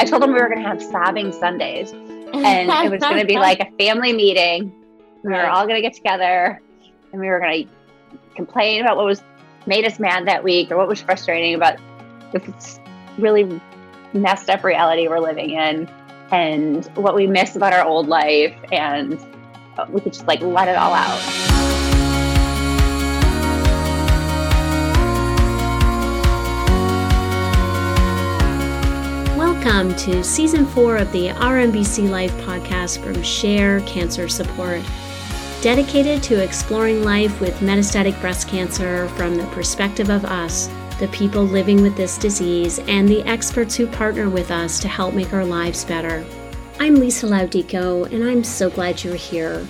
I told them we were going to have sobbing Sundays and it was going to be like a family meeting. We were all going to get together and we were going to complain about what was made us mad that week or what was frustrating about this really messed up reality we're living in and what we miss about our old life and we could just like let it all out. Welcome to season four of the Our MBC Life podcast from Share Cancer Support, dedicated to exploring life with metastatic breast cancer from the perspective of us, the people living with this disease, and the experts who partner with us to help make our lives better. I'm Lisa Laudico, and I'm so glad you're here.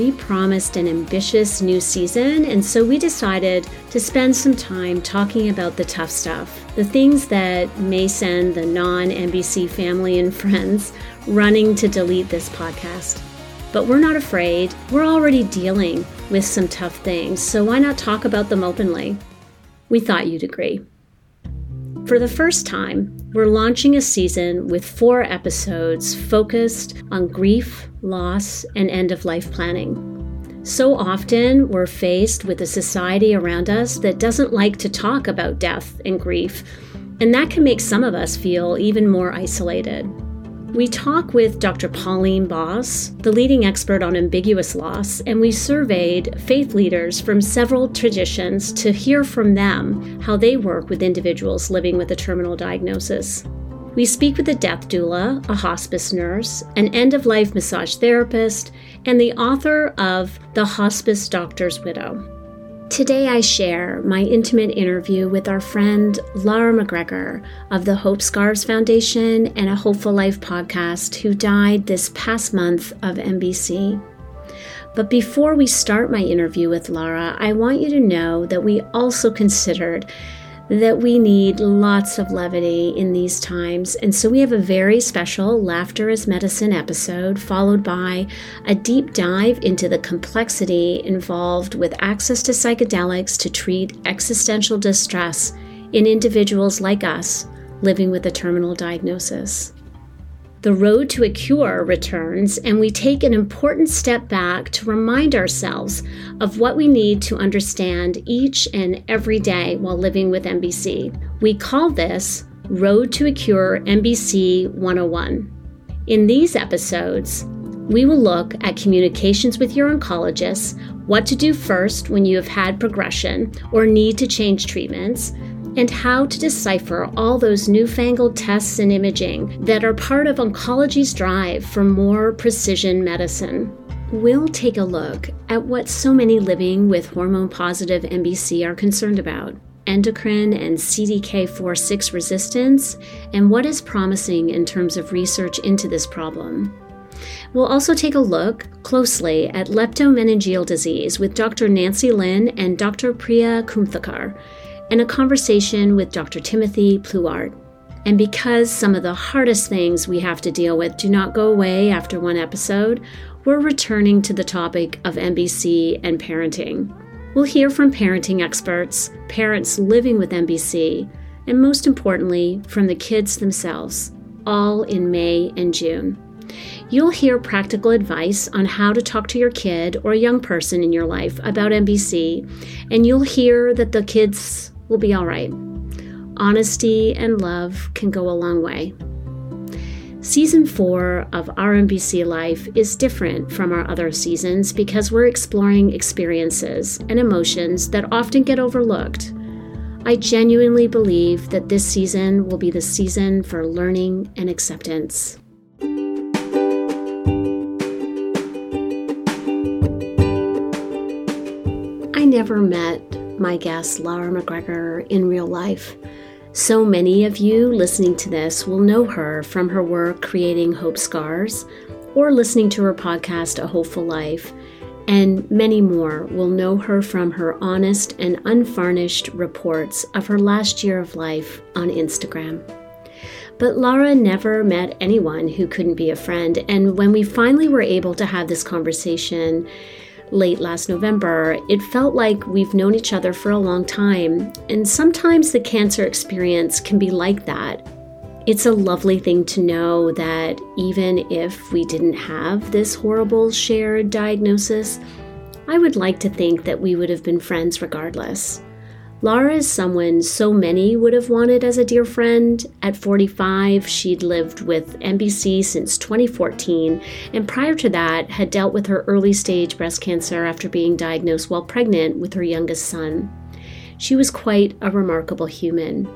We promised an ambitious new season, and so we decided to spend some time talking about the tough stuff, the things that may send the non MBC family and friends running to delete this podcast. But we're not afraid. We're already dealing with some tough things, so why not talk about them openly? We thought you'd agree. For the first time, we're launching a season with four episodes focused on grief, loss, and end of life planning. So often, we're faced with a society around us that doesn't like to talk about death and grief, and that can make some of us feel even more isolated. We talk with Dr. Pauline Boss, the leading expert on ambiguous loss, and we surveyed faith leaders from several traditions to hear from them how they work with individuals living with a terminal diagnosis. We speak with a death doula, a hospice nurse, an end of life massage therapist, and the author of The Hospice Doctor's Widow. Today, I share my intimate interview with our friend Laura MacGregor of the Hope Scarves Foundation and a Hopeful Life podcast, who died this past month of MBC. But before we start my interview with Laura, I want you to know that we also considered that we need lots of levity in these times. And so we have a very special Laughter is Medicine episode, followed by a deep dive into the complexity involved with access to psychedelics to treat existential distress in individuals like us living with a terminal diagnosis. The road to a cure returns, and we take an important step back to remind ourselves of what we need to understand each and every day while living with MBC. We call this Road to a Cure MBC 101. In these episodes, we will look at communications with your oncologist, what to do first when you have had progression or need to change treatments, and how to decipher all those newfangled tests and imaging that are part of oncology's drive for more precision medicine. We'll take a look at what so many living with hormone positive MBC are concerned about endocrine and CDK4 6 resistance, and what is promising in terms of research into this problem. We'll also take a look closely at leptomeningeal disease with Dr. Nancy Lin and Dr. Priya Kumthekar and a conversation with Dr. Timothy Pluard. And because some of the hardest things we have to deal with do not go away after one episode, we're returning to the topic of MBC and parenting. We'll hear from parenting experts, parents living with MBC, and most importantly, from the kids themselves, all in May and June. You'll hear practical advice on how to talk to your kid or a young person in your life about MBC, and you'll hear that the kids will be all right. Honesty and love can go a long way. Season 4 of Our MBC Life is different from our other seasons because we're exploring experiences and emotions that often get overlooked. I genuinely believe that this season will be the season for learning and acceptance. I never met my guest, Laura MacGregor, in real life. So many of you listening to this will know her from her work creating Hope Scarves or listening to her podcast, A Hopeful Life, and many more will know her from her honest and unvarnished reports of her last year of life on Instagram. But Laura never met anyone who couldn't be a friend, and when we finally were able to have this conversation, late last November, it felt like we've known each other for a long time. And sometimes the cancer experience can be like that. It's a lovely thing to know that even if we didn't have this horrible shared diagnosis, I would like to think that we would have been friends regardless. Lara is someone so many would have wanted as a dear friend. At 45, she'd lived with MBC since 2014, and prior to that, had dealt with her early stage breast cancer after being diagnosed while pregnant with her youngest son. She was quite a remarkable human.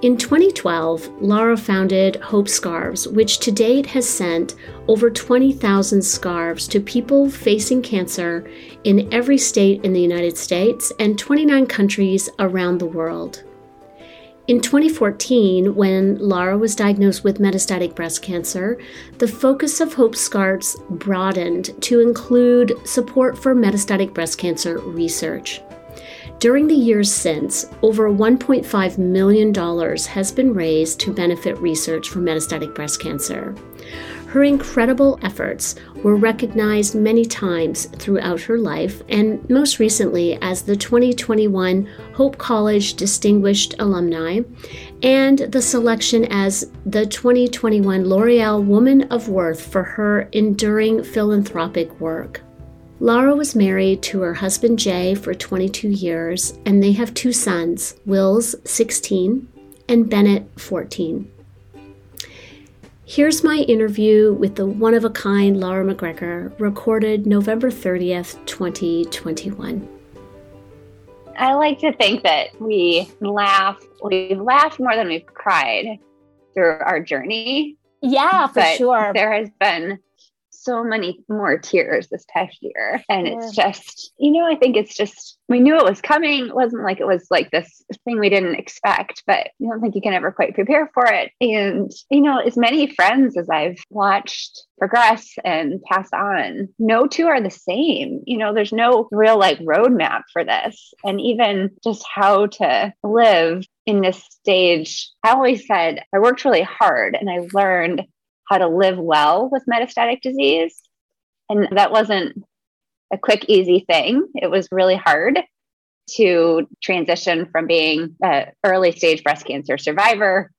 In 2012, Lara founded Hope Scarves, which to date has sent over 20,000 scarves to people facing cancer in every state in the United States and 29 countries around the world. In 2014, when Lara was diagnosed with metastatic breast cancer, the focus of Hope Scarves broadened to include support for metastatic breast cancer research. During the years since, over $1.5 million has been raised to benefit research for metastatic breast cancer. Her incredible efforts were recognized many times throughout her life, and most recently as the 2021 Hope College Distinguished Alumni and the selection as the 2021 L'Oreal Woman of Worth for her enduring philanthropic work. Lara was married to her husband Jay for 22 years, and they have two sons, Wills, 16, and Bennett, 14. Here's my interview with the one of a kind Laura MacGregor, recorded November 30th, 2021. I like to think that we laugh, we've laughed more than we've cried through our journey. Yeah, for but sure. There has been so many more tears this past year. And yeah. it's just, you know, I think it's just, we knew it was coming. It wasn't like it was like this thing we didn't expect, but I don't think you can ever quite prepare for it. And, you know, as many friends as I've watched progress and pass on, no two are the same. You know, there's no real like roadmap for this. And even just how to live in this stage, I always said I worked really hard and I learned how to live well with metastatic disease. And that wasn't a quick, easy thing. It was really hard to transition from being an early stage breast cancer survivor,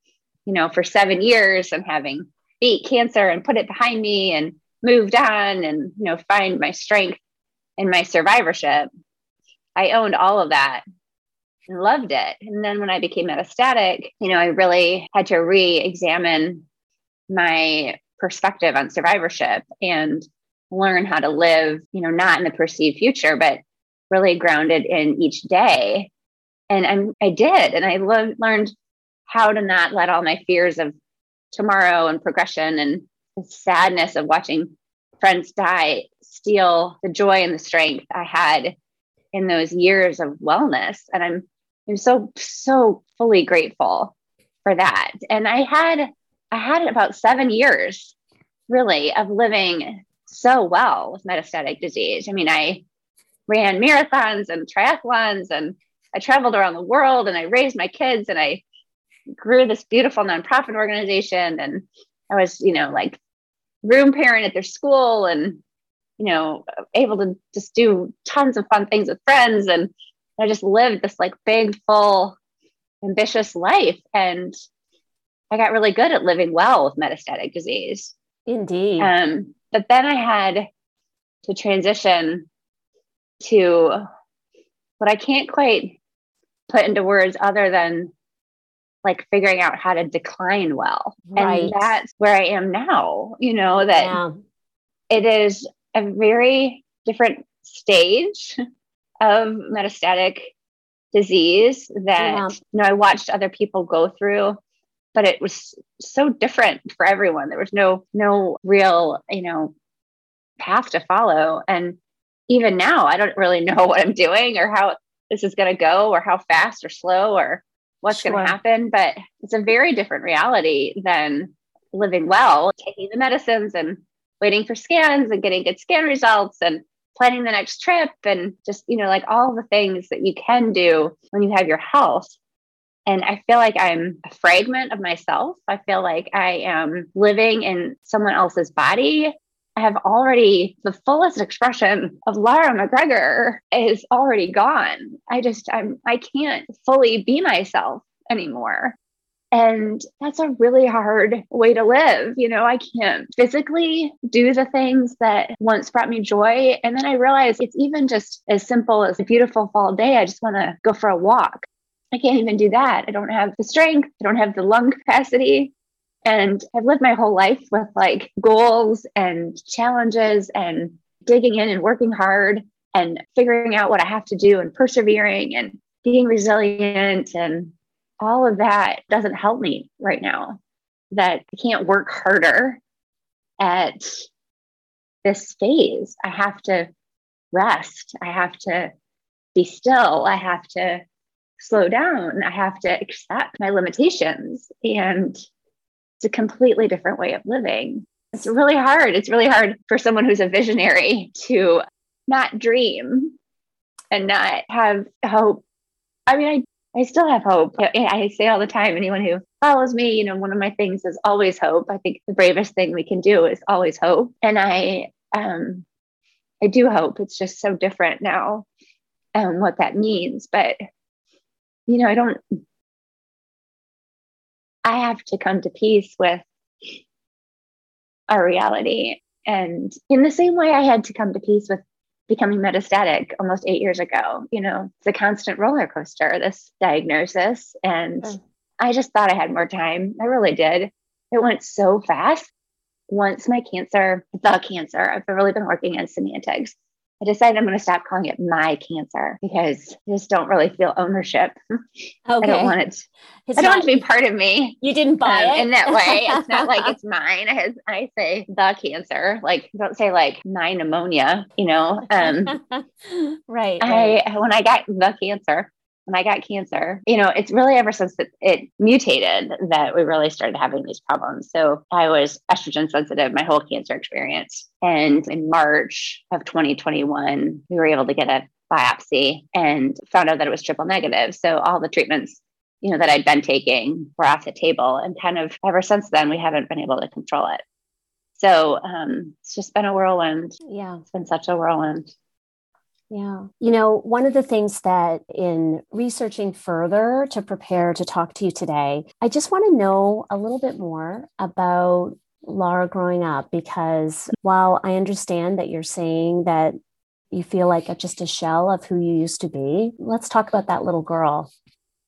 you know, for seven years and having beat cancer and put it behind me and moved on and, you know, find my strength in my survivorship. I owned all of that and loved it. And then when I became metastatic, you know, I really had to re examine my perspective on survivorship and learn how to live, you know, not in the perceived future, but really grounded in each day. And I'm, I did. And I lo- learned how to not let all my fears of tomorrow and progression and the sadness of watching friends die steal the joy and the strength I had in those years of wellness. And I'm, I'm so, so fully grateful for that. And I had I had about seven years really of living so well with metastatic disease. I mean, I ran marathons and triathlons and I traveled around the world and I raised my kids and I grew this beautiful nonprofit organization and I was, you know, like room parent at their school and, you know, able to just do tons of fun things with friends. And I just lived this like big, full, ambitious life. And I got really good at living well with metastatic disease. Indeed. Um, but then I had to transition to what I can't quite put into words other than like figuring out how to decline well. Right. And that's where I am now, you know, that yeah. it is a very different stage of metastatic disease that yeah. you know I watched other people go through but it was so different for everyone. There was no no real, you know, path to follow. And even now, I don't really know what I'm doing or how this is going to go or how fast or slow or what's sure. going to happen. But it's a very different reality than living well, taking the medicines and waiting for scans and getting good scan results and planning the next trip and just, you know, like all the things that you can do when you have your health and I feel like I'm a fragment of myself. I feel like I am living in someone else's body. I have already the fullest expression of Lara MacGregor is already gone. I just I'm I can't fully be myself anymore. And that's a really hard way to live. You know, I can't physically do the things that once brought me joy. And then I realized it's even just as simple as a beautiful fall day. I just want to go for a walk. I can't even do that. I don't have the strength, I don't have the lung capacity. And I've lived my whole life with like goals and challenges and digging in and working hard and figuring out what I have to do and persevering and being resilient and all of that doesn't help me right now. That I can't work harder at this phase. I have to rest. I have to be still. I have to slow down. I have to accept my limitations. And it's a completely different way of living. It's really hard. It's really hard for someone who's a visionary to not dream and not have hope. I mean, I, I still have hope. I say all the time, anyone who follows me, you know, one of my things is always hope. I think the bravest thing we can do is always hope. And I, um, I do hope. It's just so different now and um, what that means. But, you know, I don't, I have to come to peace with our reality. And in the same way I had to come to peace with becoming metastatic almost eight years ago. You know, it's a constant roller coaster, this diagnosis. And mm. I just thought I had more time. I really did. It went so fast. Once my cancer, the cancer, I've really been working in semantics. I decided I'm going to stop calling it my cancer because I just don't really feel ownership. Okay. I don't want it. It's I don't not, want to be part of me. You didn't buy um, it in that way. It's not like it's mine. I, I say the cancer. Like don't say like my pneumonia. You know. Um, right, I right. when I got the cancer, when I got cancer, you know, it's really ever since it, it mutated that we really started having these problems. So I was estrogen sensitive my whole cancer experience. And in March of 2021, we were able to get a biopsy and found out that it was triple negative. So all the treatments, you know, that I'd been taking were off the table. And kind of ever since then, we haven't been able to control it. So um, it's just been a whirlwind. Yeah. It's been such a whirlwind. Yeah. You know, one of the things that in researching further to prepare to talk to you today, I just want to know a little bit more about Laura growing up because while I understand that you're saying that you feel like just a shell of who you used to be, let's talk about that little girl.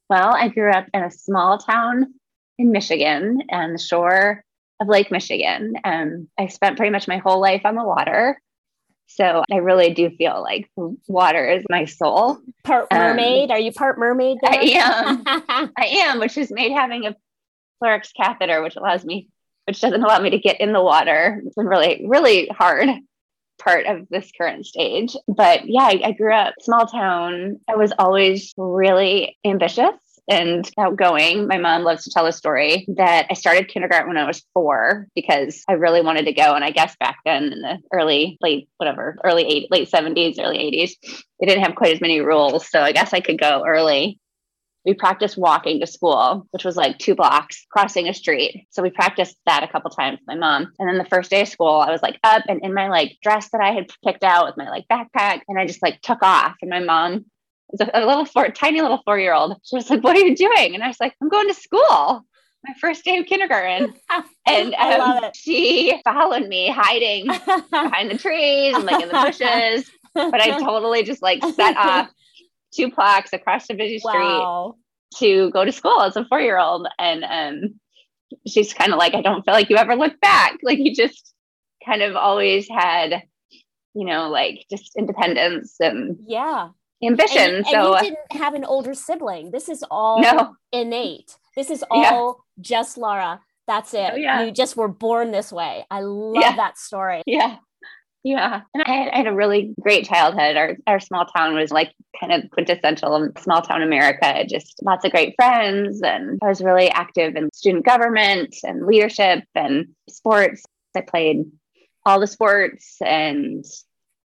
Well, I grew up in a small town in Michigan and the shore of Lake Michigan. and I spent pretty much my whole life on the water. So I really do feel like water is my soul. Part um, mermaid? Um, Are you part mermaid? There? I am. I am, which is made having a PleurX catheter, which allows me, which doesn't allow me to get in the water. It's been really, really hard part of this current stage. But yeah, I, I grew up small town. I was always really ambitious and outgoing. My mom loves to tell a story that I started kindergarten when I was four because I really wanted to go. And I guess back then in the early, late, whatever, early eight, late 70s, early 80s, they didn't have quite as many rules. So I guess I could go early. We practiced walking to school, which was like two blocks crossing a street. So we practiced that a couple times with my mom. And then the first day of school, I was like up and in my like dress that I had picked out with my like backpack. And I just like took off. And my mom a little four, tiny little four year old. She was like, "What are you doing?" And I was like, "I'm going to school." My first day of kindergarten, and um, she followed me, hiding behind the trees and like in the bushes. But I totally just like set off two blocks across the busy street wow. to go to school as a four year old, and um, she's kind of like, "I don't feel like you ever look back. Like you just kind of always had." you know, like just independence and yeah, ambition. And, so and you uh, didn't have an older sibling. This is all no. innate. This is all yeah. just Laura. That's it. Oh, yeah. You just were born this way. I love yeah. that story. Yeah. Yeah. And I had, I had, a really great childhood. Our, our small town was like kind of quintessential small town America, just lots of great friends. And I was really active in student government and leadership and sports. I played all the sports and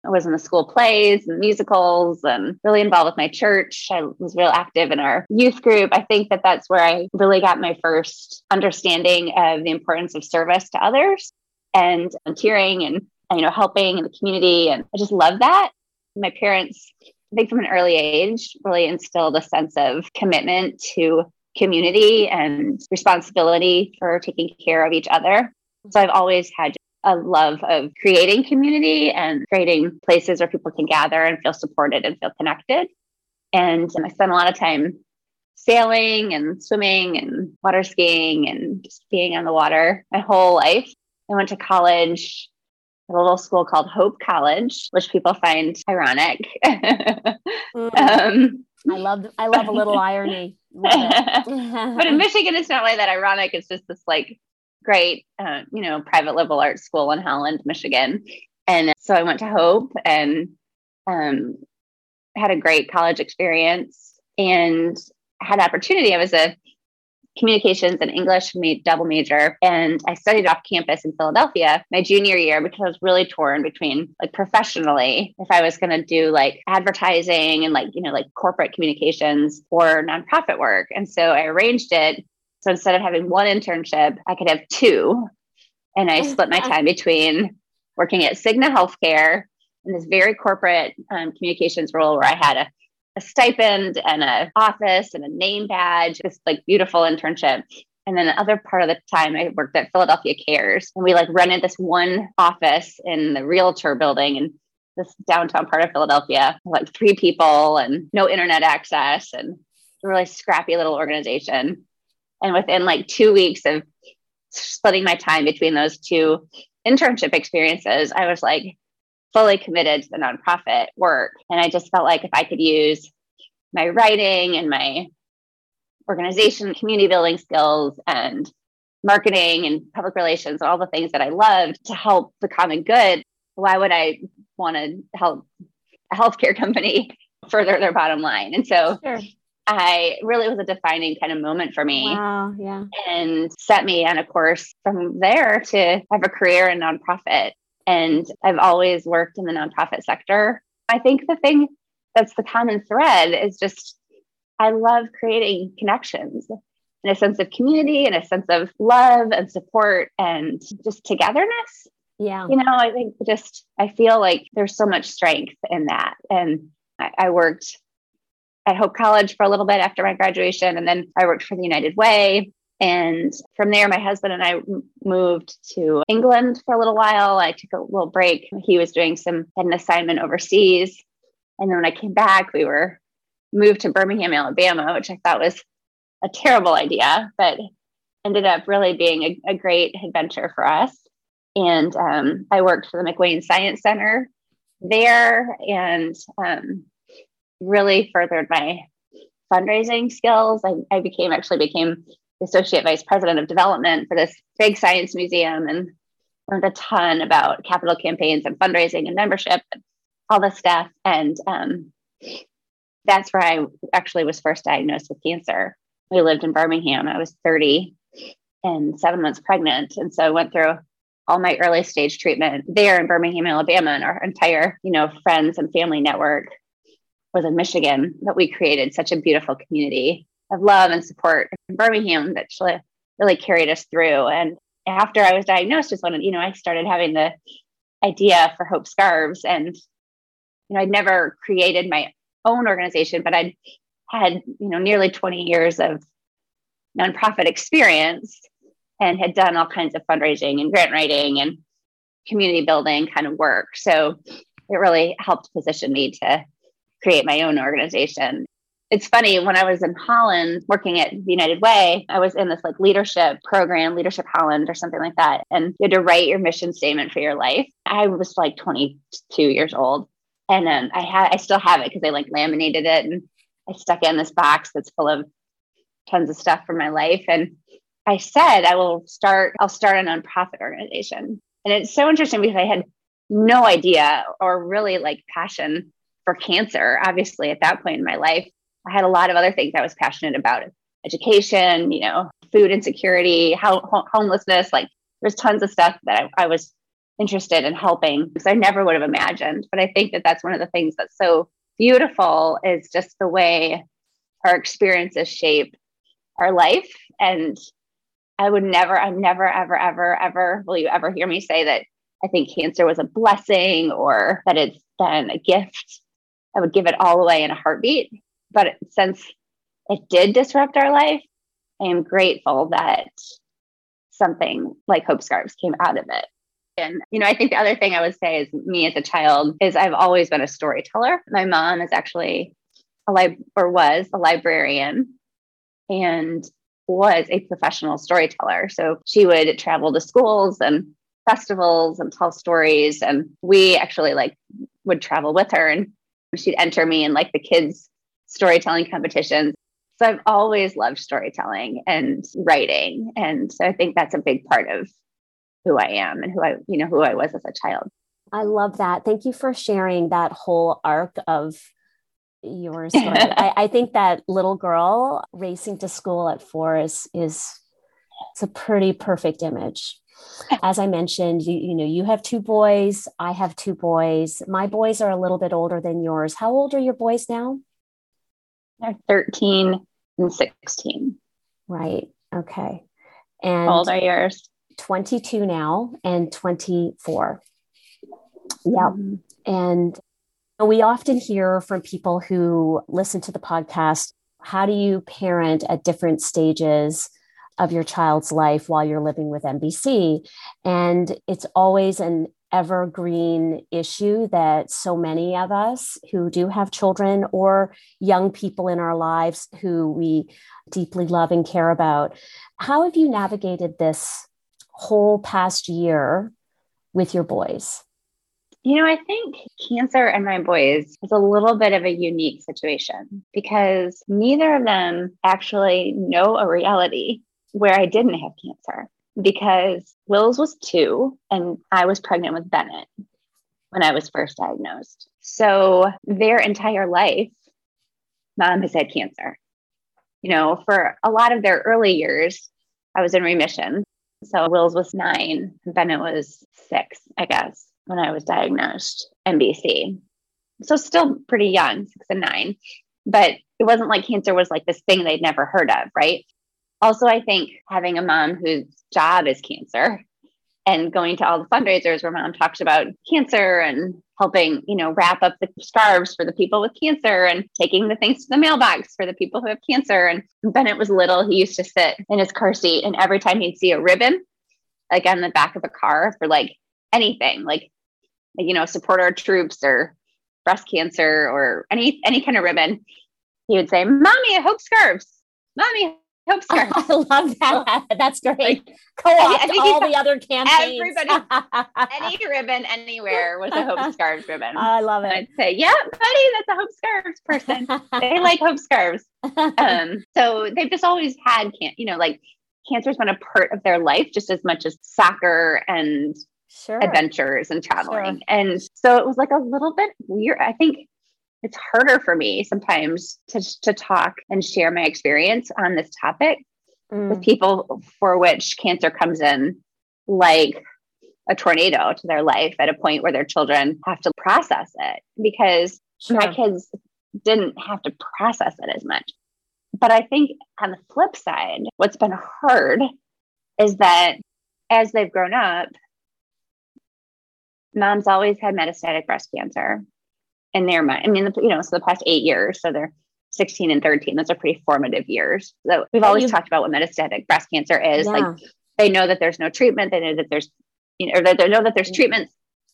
I was in the school plays and musicals and really involved with my church. I was real active in our youth group. I think that that's where I really got my first understanding of the importance of service to others and volunteering and, you know, helping in the community. And I just love that. My parents, I think from an early age, really instilled a sense of commitment to community and responsibility for taking care of each other. So I've always had a love of creating community and creating places where people can gather and feel supported and feel connected. And I spent a lot of time sailing and swimming and water skiing and just being on the water my whole life. I went to college at a little school called Hope College, which people find ironic. mm. um, I love I love a little irony. but in Michigan, it's not like that ironic. It's just this like great, uh, you know, private liberal arts school in Holland, Michigan. And so I went to Hope and um, had a great college experience and had opportunity. I was a communications and English double major. And I studied off campus in Philadelphia my junior year because I was really torn between like professionally, if I was going to do like advertising and like, you know, like corporate communications or nonprofit work. And so I arranged it. So instead of having one internship, I could have two. And I split my time between working at Cigna Healthcare in this very corporate um, communications role where I had a a stipend and a office and a name badge, this like beautiful internship. And then the other part of the time I worked at Philadelphia Cares and we like rented this one office in the realtor building in this downtown part of Philadelphia, like three people and no internet access and a really scrappy little organization. And within like two weeks of splitting my time between those two internship experiences, I was like, fully committed to the nonprofit work. And I just felt like if I could use my writing and my organization, community building skills, and marketing and public relations, and all the things that I loved to help the common good, why would I want to help a healthcare company further their bottom line? And so sure. I really was a defining kind of moment for me. Wow, yeah. And set me on a course from there to have a career in nonprofit and I've always worked in the nonprofit sector. I think the thing that's the common thread is just I love creating connections and a sense of community and a sense of love and support and just togetherness. Yeah. You know, I think just I feel like there's so much strength in that. And I, I worked at Hope College for a little bit after my graduation, and then I worked for the United Way and from there, my husband and I moved to England for a little while. I took a little break. He was doing some an assignment overseas. And then when I came back, we were moved to Birmingham, Alabama, which I thought was a terrible idea, but ended up really being a, a great adventure for us. And um, I worked for the McWane Science Center there and um, really furthered my fundraising skills. I, I became actually became associate vice president of development for this big science museum and learned a ton about capital campaigns and fundraising and membership and all this stuff. And um, that's where I actually was first diagnosed with cancer. We lived in Birmingham. I was 30 and seven months pregnant. And so I went through all my early stage treatment there in Birmingham, Alabama, and our entire, you know, friends and family network was in Michigan. But we created such a beautiful community of love and support in Birmingham that really, carried us through. And after I was diagnosed, just when you know I started having the idea for Hope Scarves, and you know I'd never created my own organization, but I'd had you know nearly 20 years of nonprofit experience and had done all kinds of fundraising and grant writing and community building kind of work. So it really helped position me to create my own organization it's funny when I was in Holland working at the United Way, I was in this like leadership program, Leadership Holland or something like that. And you had to write your mission statement for your life. I was like 22 years old. And um, I had I still have it because I like laminated it and I stuck it in this box that's full of tons of stuff from my life. And I said I will start, I'll start a nonprofit organization. And it's so interesting because I had no idea or really like passion for cancer, obviously, at that point in my life. I had a lot of other things I was passionate about education, you know, food insecurity, how, homelessness. Like there's tons of stuff that I, I was interested in helping because I never would have imagined. But I think that that's one of the things that's so beautiful is just the way our experiences shape our life. And I would never, I'm never, ever, ever, ever, will you ever hear me say that I think cancer was a blessing or that it's been a gift? I would give it all away in a heartbeat. But since it did disrupt our life, I am grateful that something like Hope Scarves came out of it. And, you know, I think the other thing I would say is me as a child is I've always been a storyteller. My mom is actually a lib or was a librarian and was a professional storyteller. So she would travel to schools and festivals and tell stories. And we actually like would travel with her and she'd enter me in like the kids storytelling competitions. So I've always loved storytelling and writing. And so I think that's a big part of who I am and who I, you know, who I was as a child. I love that. Thank you for sharing that whole arc of your story. I, I, think that little girl racing to school at four is is it's a pretty perfect image. As I mentioned, you, you know, you have two boys. I have two boys. My boys are a little bit older than yours. How old are your boys now? They're 13 and 16. Right. Okay. And How old are yours? 22 now and 24. Yeah. Mm-hmm. And we often hear from people who listen to the podcast how do you parent at different stages of your child's life while you're living with MBC? And it's always an evergreen issue that so many of us who do have children or young people in our lives who we deeply love and care about. How have you navigated this whole past year with your boys? You know, I think cancer and my boys is a little bit of a unique situation because neither of them actually know a reality where I didn't have cancer because Wills was two and I was pregnant with Bennett when I was first diagnosed. So their entire life, mom has had cancer. You know, for a lot of their early years, I was in remission. So Wills was nine, Bennett was six, I guess when I was diagnosed MBC. So still pretty young, six and nine, but it wasn't like cancer was like this thing they'd never heard of, right? Also, I think having a mom whose job is cancer and going to all the fundraisers where mom talks about cancer and helping, you know, wrap up the scarves for the people with cancer and taking the things to the mailbox for the people who have cancer. And Bennett was little, he used to sit in his car seat and every time he'd see a ribbon, like on the back of a car for like anything, like you know, support our troops or breast cancer or any any kind of ribbon, he would say, "Mommy, I hope scarves. Mommy, Scarves." I love that. That's great. Like, Co-opt all the other campaigns. Everybody, any ribbon anywhere was a hope scarves ribbon. I love it. And I'd say, "Yeah, buddy, that's a hope scarves person. they like hope scarves." Um, so they've just always had can you know like cancer's been a part of their life just as much as soccer and sure. adventures and traveling. Sure. And so it was like a little bit weird. I think it's harder for me sometimes to, to talk and share my experience on this topic mm. with people for which cancer comes in like a tornado to their life at a point where their children have to process it because sure. my kids didn't have to process it as much. But I think on the flip side, what's been hard is that as they've grown up, mom's always had metastatic breast cancer in their mind. I mean, you know, so the past eight years, so they're 16 and 13. Those are pretty formative years. So we've always talked about what metastatic breast cancer is. Yeah. Like they know that there's no treatment. They know that there's, you know, they know that there's treatments,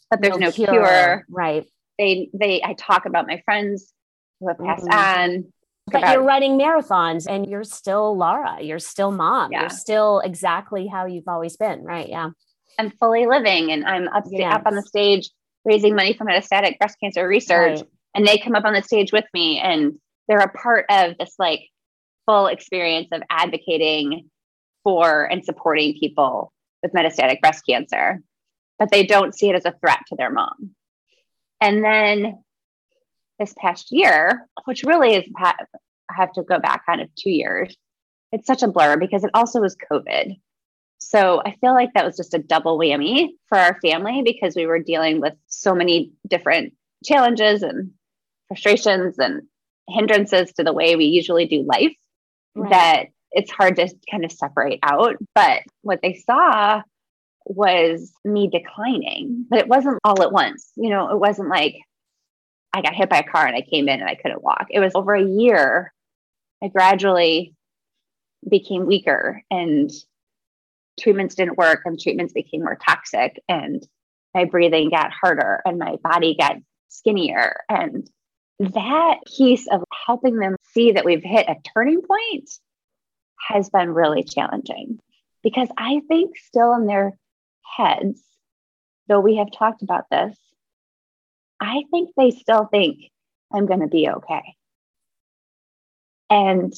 but there's no, no cure. cure. Right. They, they, I talk about my friends who have passed mm-hmm. on. But about, you're running marathons and you're still Laura. You're still mom. Yeah. You're still exactly how you've always been. Right. Yeah. I'm fully living and I'm up, yes. up on the stage raising money for metastatic breast cancer research. Right. And they come up on the stage with me and they're a part of this like full experience of advocating for and supporting people with metastatic breast cancer, but they don't see it as a threat to their mom. And then this past year, which really is, I have to go back kind of two years, it's such a blur because it also was COVID. So I feel like that was just a double whammy for our family because we were dealing with so many different challenges and frustrations and hindrances to the way we usually do life right. that it's hard to kind of separate out. But what they saw was me declining, but it wasn't all at once. You know, it wasn't like I got hit by a car and I came in and I couldn't walk. It was over a year. I gradually became weaker and treatments didn't work and treatments became more toxic and my breathing got harder and my body got skinnier and that piece of helping them see that we've hit a turning point has been really challenging because I think still in their heads, though we have talked about this, I think they still think I'm going to be okay. And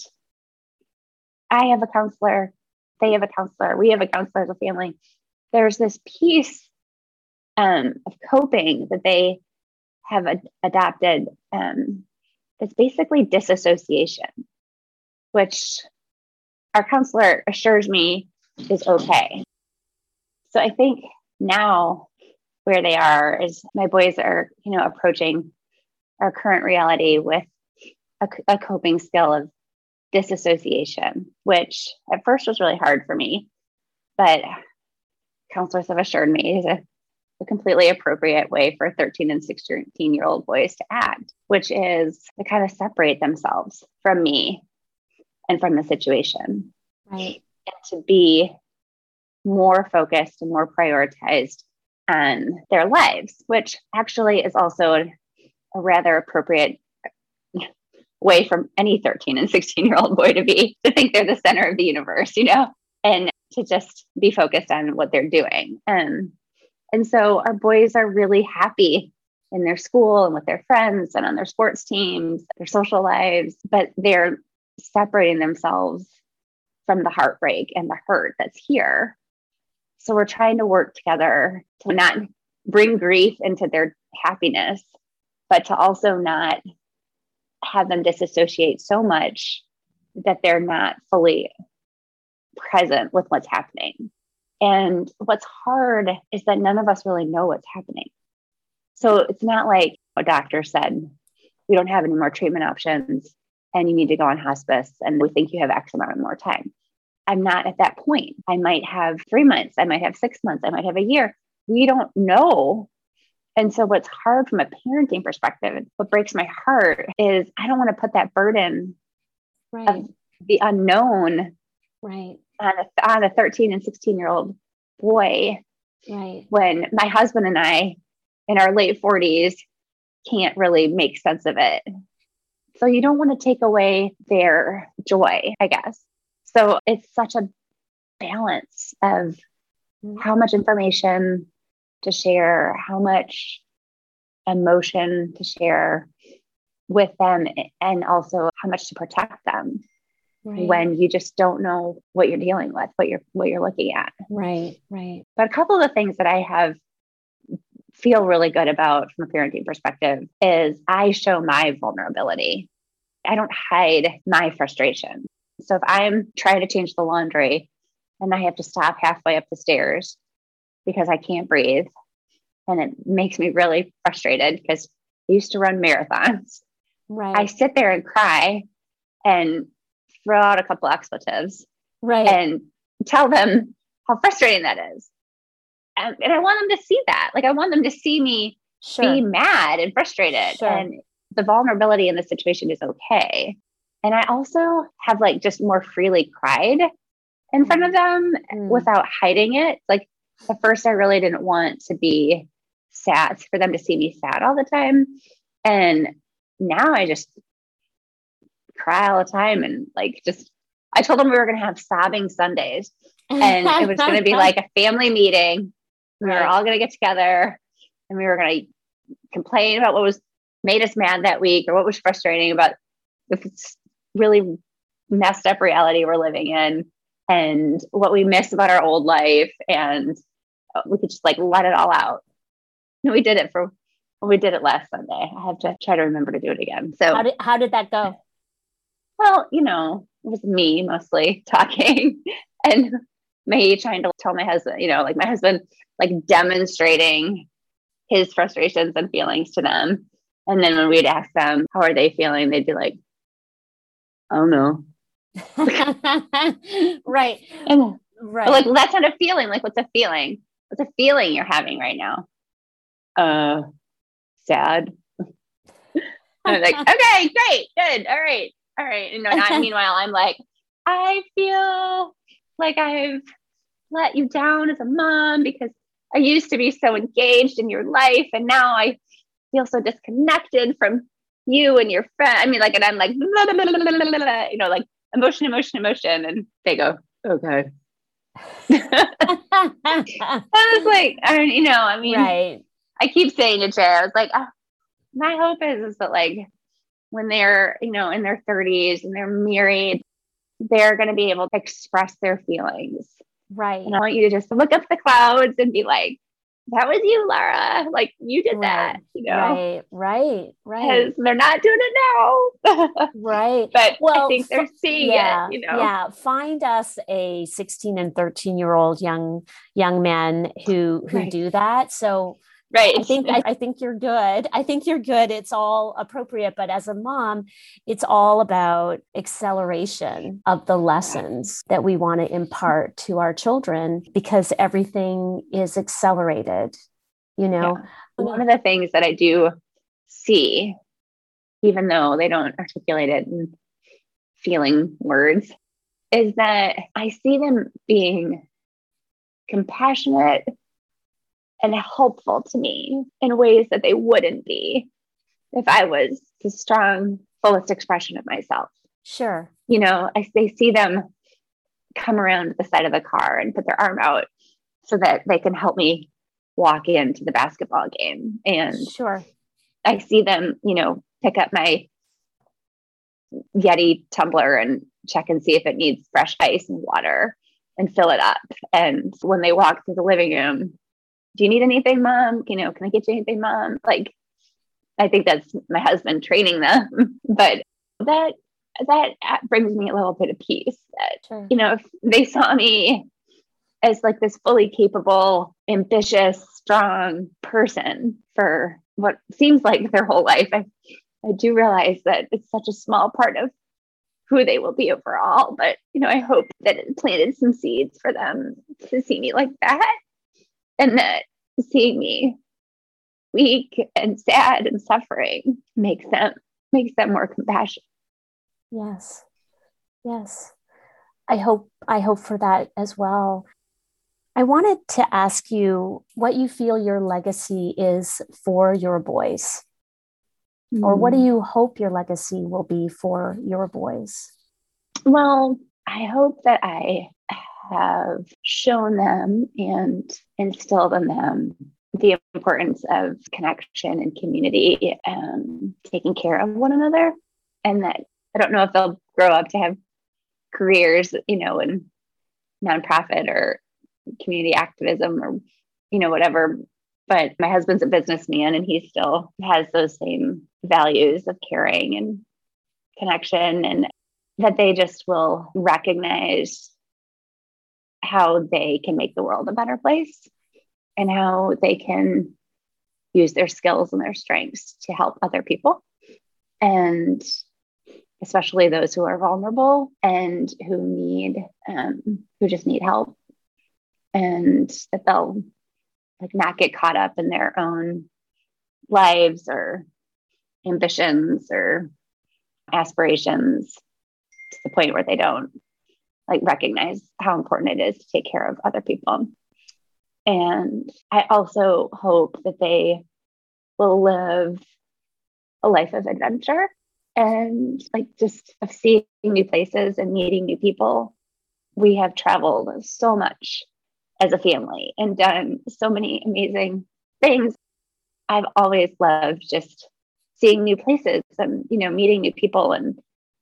I have a counselor, they have a counselor, we have a counselor as a family. There's this piece um, of coping that they have ad- adopted um, it's basically disassociation, which our counselor assures me is okay. So I think now where they are is my boys are, you know, approaching our current reality with a, a coping skill of disassociation, which at first was really hard for me, but counselors have assured me is a, a completely appropriate way for 13 and 16 year old boys to act, which is to kind of separate themselves from me and from the situation. Right. And to be more focused and more prioritized on their lives, which actually is also a, a rather appropriate way from any 13 and 16 year old boy to be to think they're the center of the universe, you know, and to just be focused on what they're doing. And and so our boys are really happy in their school and with their friends and on their sports teams, their social lives, but they're separating themselves from the heartbreak and the hurt that's here. So we're trying to work together to not bring grief into their happiness, but to also not have them disassociate so much that they're not fully present with what's happening. And what's hard is that none of us really know what's happening. So it's not like a doctor said, we don't have any more treatment options and you need to go on hospice and we think you have X amount of more time. I'm not at that point. I might have three months, I might have six months, I might have a year. We don't know and so, what's hard from a parenting perspective, what breaks my heart is I don't want to put that burden right. of the unknown right. on a, on a 13 and 16 year old boy. Right. When my husband and I, in our late 40s, can't really make sense of it. So, you don't want to take away their joy, I guess. So, it's such a balance of mm-hmm. how much information to share, how much emotion to share with them, and also how much to protect them right. when you just don't know what you're dealing with, what you're what you're looking at. Right, right. But a couple of the things that I have feel really good about from a parenting perspective is I show my vulnerability. I don't hide my frustration. So if I'm trying to change the laundry and I have to stop halfway up the stairs because I can't breathe. And it makes me really frustrated because I used to run marathons. Right. I sit there and cry and throw out a couple expletives. Right. And tell them how frustrating that is. And, and I want them to see that. Like I want them to see me sure. be mad and frustrated. Sure. And the vulnerability in the situation is okay. And I also have like just more freely cried in front of them mm. without hiding it. Like at first I really didn't want to be sad for them to see me sad all the time. And now I just cry all the time and like just I told them we were gonna have sobbing Sundays and it was gonna be like a family meeting. We were all gonna get together and we were gonna complain about what was made us mad that week or what was frustrating about this really messed up reality we're living in and what we miss about our old life and we could just like let it all out. No, we did it for we did it last Sunday. I have to try to remember to do it again. So how did how did that go? Well, you know, it was me mostly talking and me trying to tell my husband, you know, like my husband like demonstrating his frustrations and feelings to them. And then when we'd ask them, how are they feeling? They'd be like, I don't know. right. And right. like, that's not a feeling. Like, what's a feeling? What's a feeling you're having right now? Uh, sad. I'm like, okay, great, good, all right, all right. And not, meanwhile, I'm like, I feel like I've let you down as a mom because I used to be so engaged in your life and now I feel so disconnected from you and your friend. I mean, like, and I'm like, blah, blah, blah, you know, like emotion, emotion, emotion. And they go, okay. I was like, I you know, I mean, right. I keep saying to Jay, I was like, oh, my hope is, is that like when they're, you know, in their 30s and they're married, they're going to be able to express their feelings. Right. And I want you to just look up the clouds and be like, that was you, Lara. Like you did right. that, you know? Right, right, right. Because they're not doing it now. right. But well, I think they're seeing yeah, it, you know. Yeah. Find us a 16 and 13 year old young young men who who Right. do that. So Right. I think I, I think you're good. I think you're good. It's all appropriate, but as a mom, it's all about acceleration of the lessons that we want to impart to our children because everything is accelerated. You know, one of the things that I do see, even though they don't articulate it in feeling words, is that I see them being compassionate and helpful to me in ways that they wouldn't be if I was the strong, fullest expression of myself. sure. You know, I they see them come around the side of the car and put their arm out so that they can help me walk into the basketball game. And Sure. I see them, you know, pick up my Yeti tumbler and check and see if it needs fresh ice and water and fill it up. And when they walk through the living room, do you need anything, mom? You know, can I get you anything, mom? Like, I think that's my husband training them, but that that brings me a little bit of peace. That Sure. you know, if they saw me as like this fully capable, ambitious, strong person for what seems like their whole life, I, I do realize that it's such a small part of who they will be overall. But, you know, I hope that it planted some seeds for them to see me like that and that seeing me weak and sad and suffering makes them makes them more compassionate. Yes. Yes. I hope I hope for that as well. I wanted to ask you what you feel your legacy is for your boys, or what do hmm. you hope your legacy will be for your boys? Well, I hope that I have shown them and instilled in them the importance of connection and community and taking care of one another. And that I don't know if they'll grow up to have careers, you know, in nonprofit or community activism or, you know, whatever. But my husband's a businessman and he still has those same values of caring and connection and that they just will recognize how they can make the world a better place and how they can use their skills and their strengths to help other people. And especially those who are vulnerable and who need um, who just need help. And that they'll like not get caught up in their own lives or ambitions or aspirations to the point where they don't like recognize how important it is to take care of other people. And I also hope that they will live a life of adventure and like just of seeing new places and meeting new people. We have traveled so much as a family and done so many amazing things. I've always loved just seeing new places and you know meeting new people and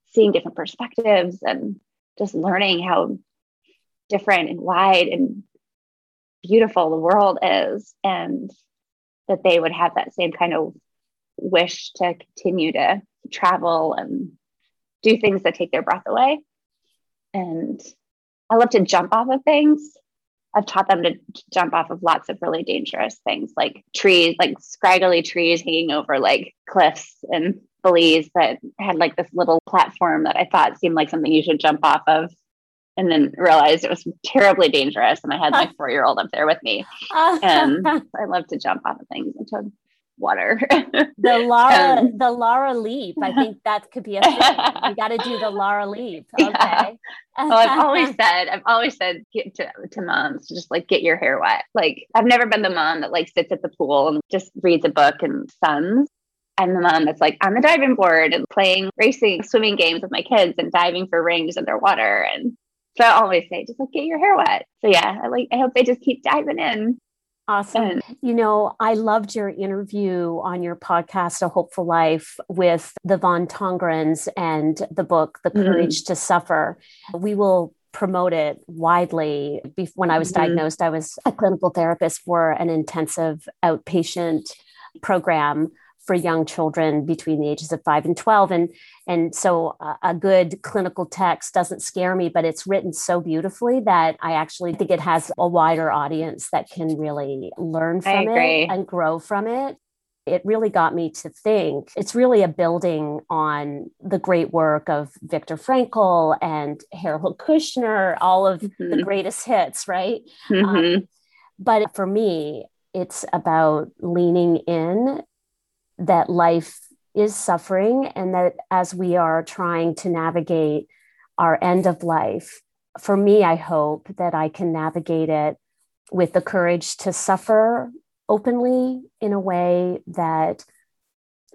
seeing different perspectives and just learning how different and wide and beautiful the world is and that they would have that same kind of wish to continue to travel and do things that take their breath away. And i love to jump off of things. I've taught them to jump off of lots of really dangerous things like trees like scraggly trees hanging over like cliffs and That had like this little platform that I thought seemed like something you should jump off of. And then realized it was terribly dangerous. And I had my four year old up there with me. And I love to jump off of things and to water. the Lara, um, the Lara leap. I think that could be a thing. you got to do the Lara leap. Okay. Yeah. well, I've always said, I've always said to, moms to moms, just like get your hair wet. Like I've never been the mom that like sits at the pool and just reads a book and suns. I'm the mom that's like on the diving board and playing racing, swimming games with my kids and diving for rings underwater. And so I always say, just like get your hair wet. So yeah, I like I hope they just keep diving in. Awesome. And, you know, I loved your interview on your podcast, A Hopeful Life, with the Van Tongerens and the book, The mm-hmm. Courage mm-hmm. to Suffer. We will promote it widely. When I was mm-hmm. diagnosed, I was a clinical therapist for an intensive outpatient program for young children between the ages of 5 and 12 and and so a, a good clinical text doesn't scare me but it's written so beautifully that I actually think it has a wider audience that can really learn from it and grow from it it really got me to think it's really a building on the great work of Viktor Frankl and Harold Kushner, all of mm-hmm. the greatest hits, right? Mm-hmm. Um, but for me, it's about leaning in that life is suffering and that as we are trying to navigate our end of life, for me, I hope that I can navigate it with the courage to suffer openly in a way that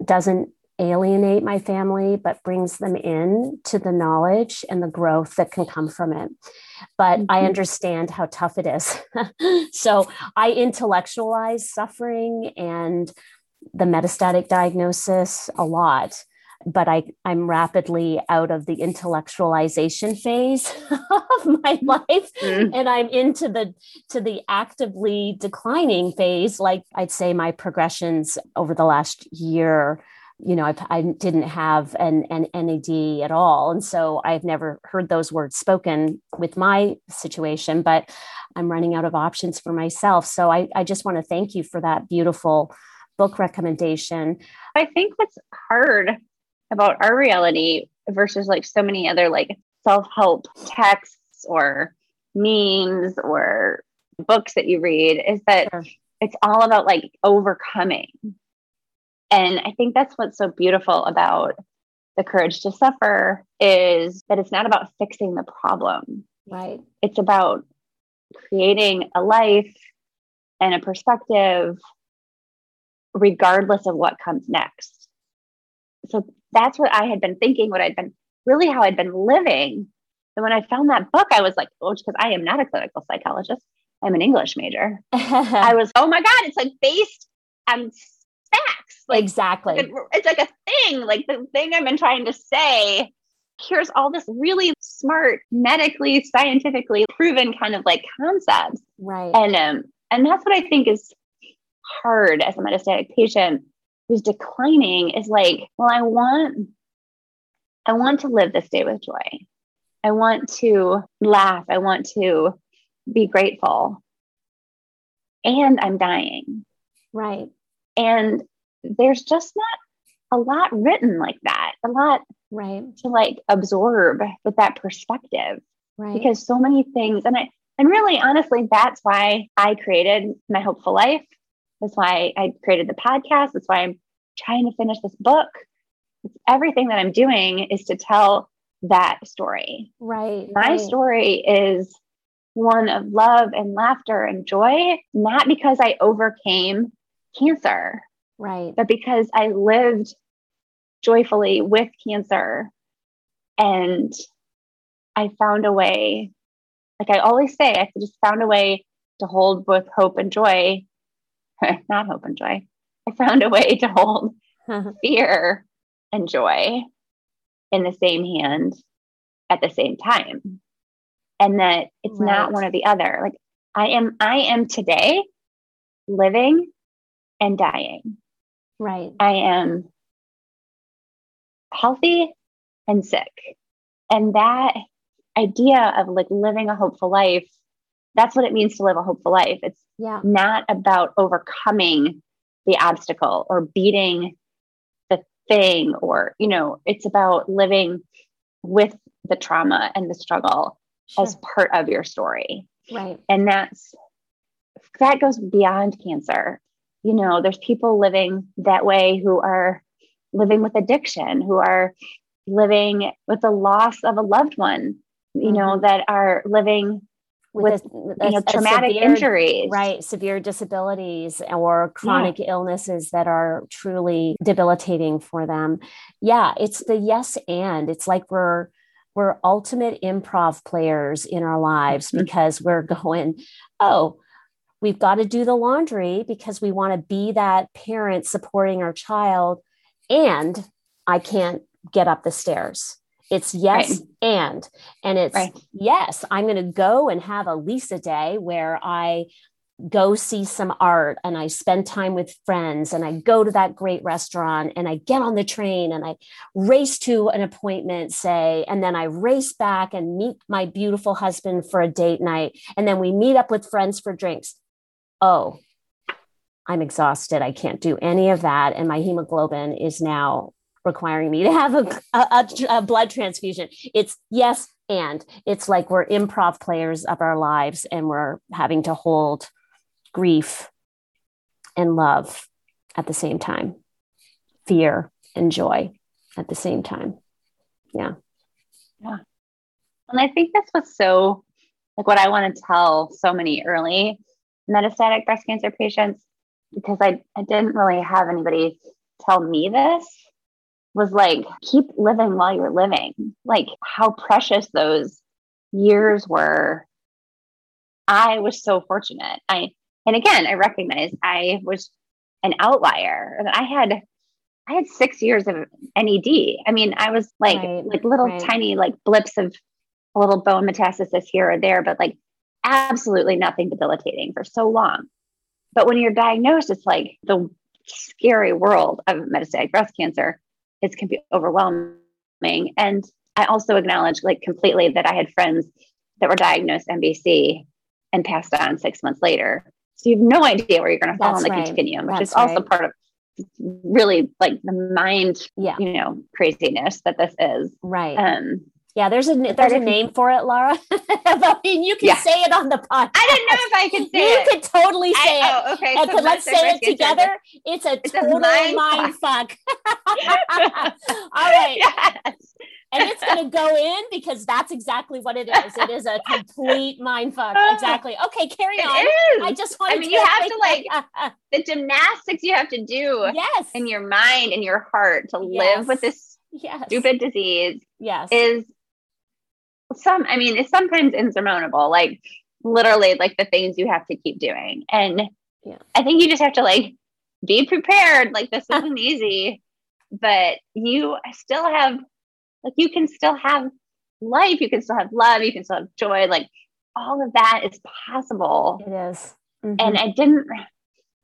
doesn't alienate my family, but brings them in to the knowledge and the growth that can come from it. But mm-hmm. I understand how tough it is. so I intellectualize suffering and the metastatic diagnosis a lot but I, I'm rapidly out of the intellectualization phase of my life mm-hmm. and I'm into the to the actively declining phase. Like I'd say my progressions over the last year, you know, I've, I did not have an, an NED at all. And so I've never heard those words spoken with my situation, but I'm running out of options for myself. So I, I just want to thank you for that beautiful book recommendation. I think what's hard about our reality versus like so many other like self-help texts or memes or books that you read is that sure. it's all about like overcoming. And I think that's what's so beautiful about the courage to suffer is that it's not about fixing the problem. Right. It's about creating a life and a perspective regardless of what comes next. So that's what I had been thinking, what I'd been really how I'd been living. And when I found that book, I was like, oh, because I am not a clinical psychologist, I'm an English major. I was, oh my God, it's like based on facts. Like, exactly. It's like a thing, like the thing I've been trying to say. Here's all this really smart, medically, scientifically proven kind of like concepts. Right. And um, and that's what I think is hard as a metastatic patient who's declining is like, well, I want, I want to live this day with joy. I want to laugh. I want to be grateful. And I'm dying. Right. And there's just not a lot written like that, a lot right to like absorb with that perspective. Right. Because so many things, and I, and really honestly, that's why I created my hopeful life that's why I created the podcast. That's why I'm trying to finish this book. It's everything that I'm doing is to tell that story. Right. My right. story is one of love and laughter and joy, not because I overcame cancer. Right. But because I lived joyfully with cancer and I found a way, like I always say, I just found a way to hold both hope and joy not hope and joy. I found a way to hold fear and joy in the same hand at the same time. And that it's right. not one or the other. Like I am, I am today living and dying. Right. I am healthy and sick. And that idea of like living a hopeful life that's what it means to live a hopeful life. It's yeah. not about overcoming the obstacle or beating the thing or, you know, it's about living with the trauma and the struggle sure. as part of your story. Right. And that's that goes beyond cancer. you know, there's people living that way who are living with addiction, who are living with the loss of a loved one, you mm-hmm. know, that are living with, with a, you know, traumatic severe, injuries. Right. Severe disabilities or chronic yeah. illnesses that are truly debilitating for them. Yeah. It's the yes and it's like we're, we're ultimate improv players in our lives mm-hmm. because we're going, oh, we've got to do the laundry because we want to be that parent supporting our child. And I can't get up the stairs. It's yes right. and. And it's right. yes, I'm going to go and have a Lisa day where I go see some art and I spend time with friends and I go to that great restaurant and I get on the train and I race to an appointment, say, and then I race back and meet my beautiful husband for a date night. And then we meet up with friends for drinks. Oh, I'm exhausted. I can't do any of that. And my hemoglobin is now requiring me to have a, a, a, blood transfusion. It's yes, and it's like we're improv players of our lives and we're having to hold grief and love at the same time, fear and joy at the same time. Yeah. Yeah. And I think this was so, like, what I want to tell so many early metastatic breast cancer patients, because I, I didn't really have anybody tell me this was like keep living while you're living. Like how precious those years were. I was so fortunate. I and again i recognize i was an outlier. I had i had six years of NED i mean i was like right, like little right. tiny like blips of a little bone metastasis here or there but like absolutely nothing debilitating for so long. But when you're diagnosed it's like the scary world of metastatic breast cancer it can be overwhelming. And I also acknowledge like completely that I had friends that were diagnosed MBC and passed on six months later. So you have no idea where you're going to fall on the right. continuum, which That's is also right. part of really like the mind, yeah. you know, craziness that this is. Right. Um, yeah, there's a there's a name for it, Laura. I mean, you can yeah. say it on the podcast. I didn't know if I could say you it. You could totally say I, it. Oh, okay. So let's say it together. It's a it's total a mind, fuck. All right. Yes. And it's going to go in because that's exactly what it is. It is a complete mind fuck. Ah, exactly. Okay, carry it on. Is. I just want. I mean, you have to like uh, uh, uh. the gymnastics you have to do. Yes. In your mind and your heart to yes. live with this yes. stupid disease. Yes. Is some, I mean, it's sometimes insurmountable, like literally like the things you have to keep doing. And yeah. I think you just have to like be prepared. Like this isn't easy, but you still have, like, you can still have life. You can still have love. You can still have joy. Like all of that is possible. It is. Mm-hmm. And I didn't,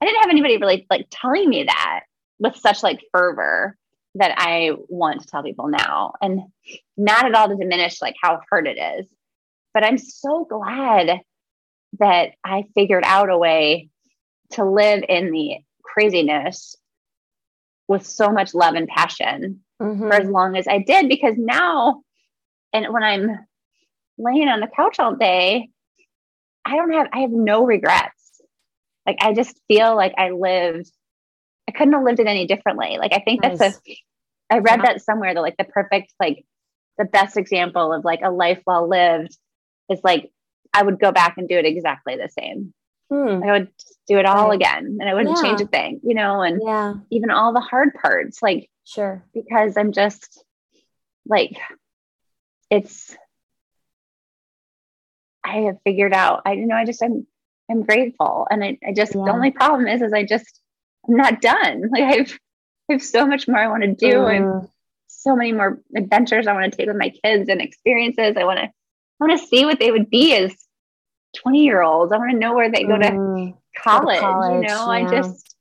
I didn't have anybody really like telling me that with such like fervor that I want to tell people now. And not at all to diminish like how hard it is. But I'm so glad that I figured out a way to live in the craziness with so much love and passion mm-hmm. for as long as I did. Because now, and when I'm laying on the couch all day, I don't have, I have no regrets. Like I just feel like I lived I couldn't have lived it any differently. Like I think nice. that's a I read yeah. that somewhere that like the perfect like the best example of like a life well lived is like I would go back and do it exactly the same. Hmm. I would do it all right. again and I wouldn't yeah. change a thing, you know, and yeah. even all the hard parts, like sure, because I'm just like it's I have figured out, I you know, I just I'm I'm grateful. And I, I just yeah. the only problem is is I just I'm not done. Like I've I have so much more I want to do. Mm. and so many more adventures I want to take with my kids and experiences. I want to I want to see what they would be as 20 year olds. I want to know where they go to mm. college. college. You know, yeah. I just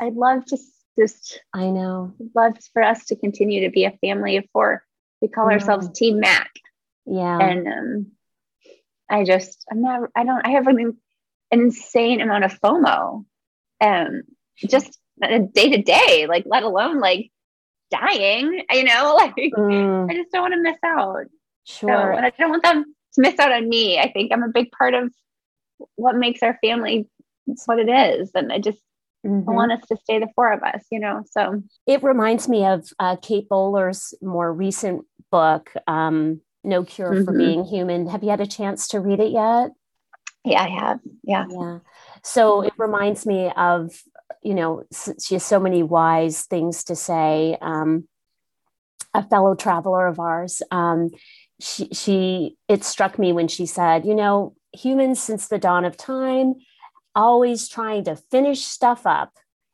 I'd love to just I know. Love for us to continue to be a family of four. We call yeah. ourselves Team Mac. Yeah. And um I just I'm not I don't I have an, an insane amount of FOMO. Um just day to day, like let alone like dying, you know, like mm. I just don't want to miss out. Sure. So, and I don't want them to miss out on me. I think I'm a big part of what makes our family what it is. And I just mm-hmm. I want us to stay the four of us, you know. So it reminds me of uh, Kate Bowler's more recent book, um, No Cure mm-hmm. for Being Human. Have you had a chance to read it yet? Yeah, I have. Yeah. Yeah. So it reminds me of, you know, she has so many wise things to say. Um, a fellow traveler of ours, um, she, she, it struck me when she said, you know, humans since the dawn of time, always trying to finish stuff up,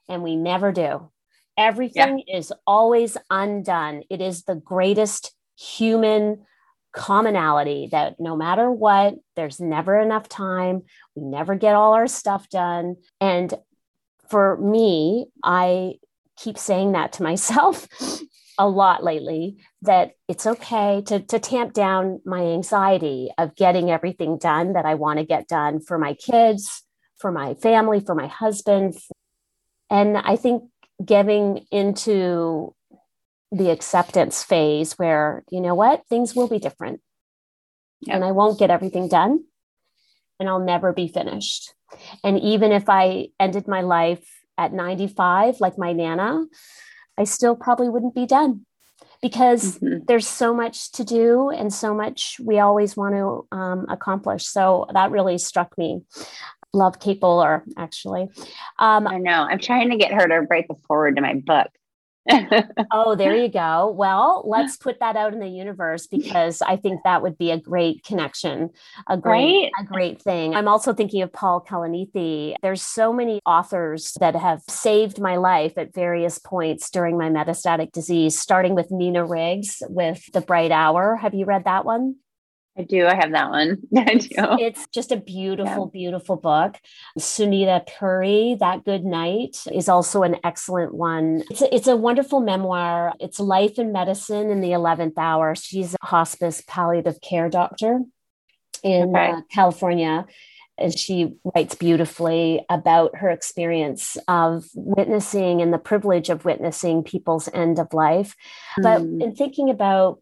and we never do. Everything yeah. is always undone. It is the greatest human commonality that no matter what, there's never enough time. We never get all our stuff done. And for me, I keep saying that to myself a lot lately that it's okay to, to tamp down my anxiety of getting everything done that I want to get done for my kids, for my family, for my husband. And I think getting into the acceptance phase where, you know what, things will be different. Yep. And I won't get everything done and I'll never be finished. And even if I ended my life at 95, like my Nana, I still probably wouldn't be done because mm-hmm. there's so much to do and so much we always want to um, accomplish. So that really struck me. Love Kate Bowler, actually. Um, I know. I'm trying to get her to write the foreword to my book oh, there you go. Well, let's put that out in the universe because I think that would be a great connection, a great, right? a great thing. I'm also thinking of Paul Kalanithi. There's so many authors that have saved my life at various points during my metastatic disease, starting with Nina Riggs with The Bright Hour. Have you read that one? I do. I have that one. I do. It's just a beautiful, yeah. beautiful book. Sunita Puri, That Good Night, is also an excellent one. It's a, it's a wonderful memoir. It's life in medicine in the 11th hour. She's a hospice palliative care doctor in okay. uh, California. And she writes beautifully about her experience of witnessing and the privilege of witnessing people's end of life. Mm. But hmm. in thinking about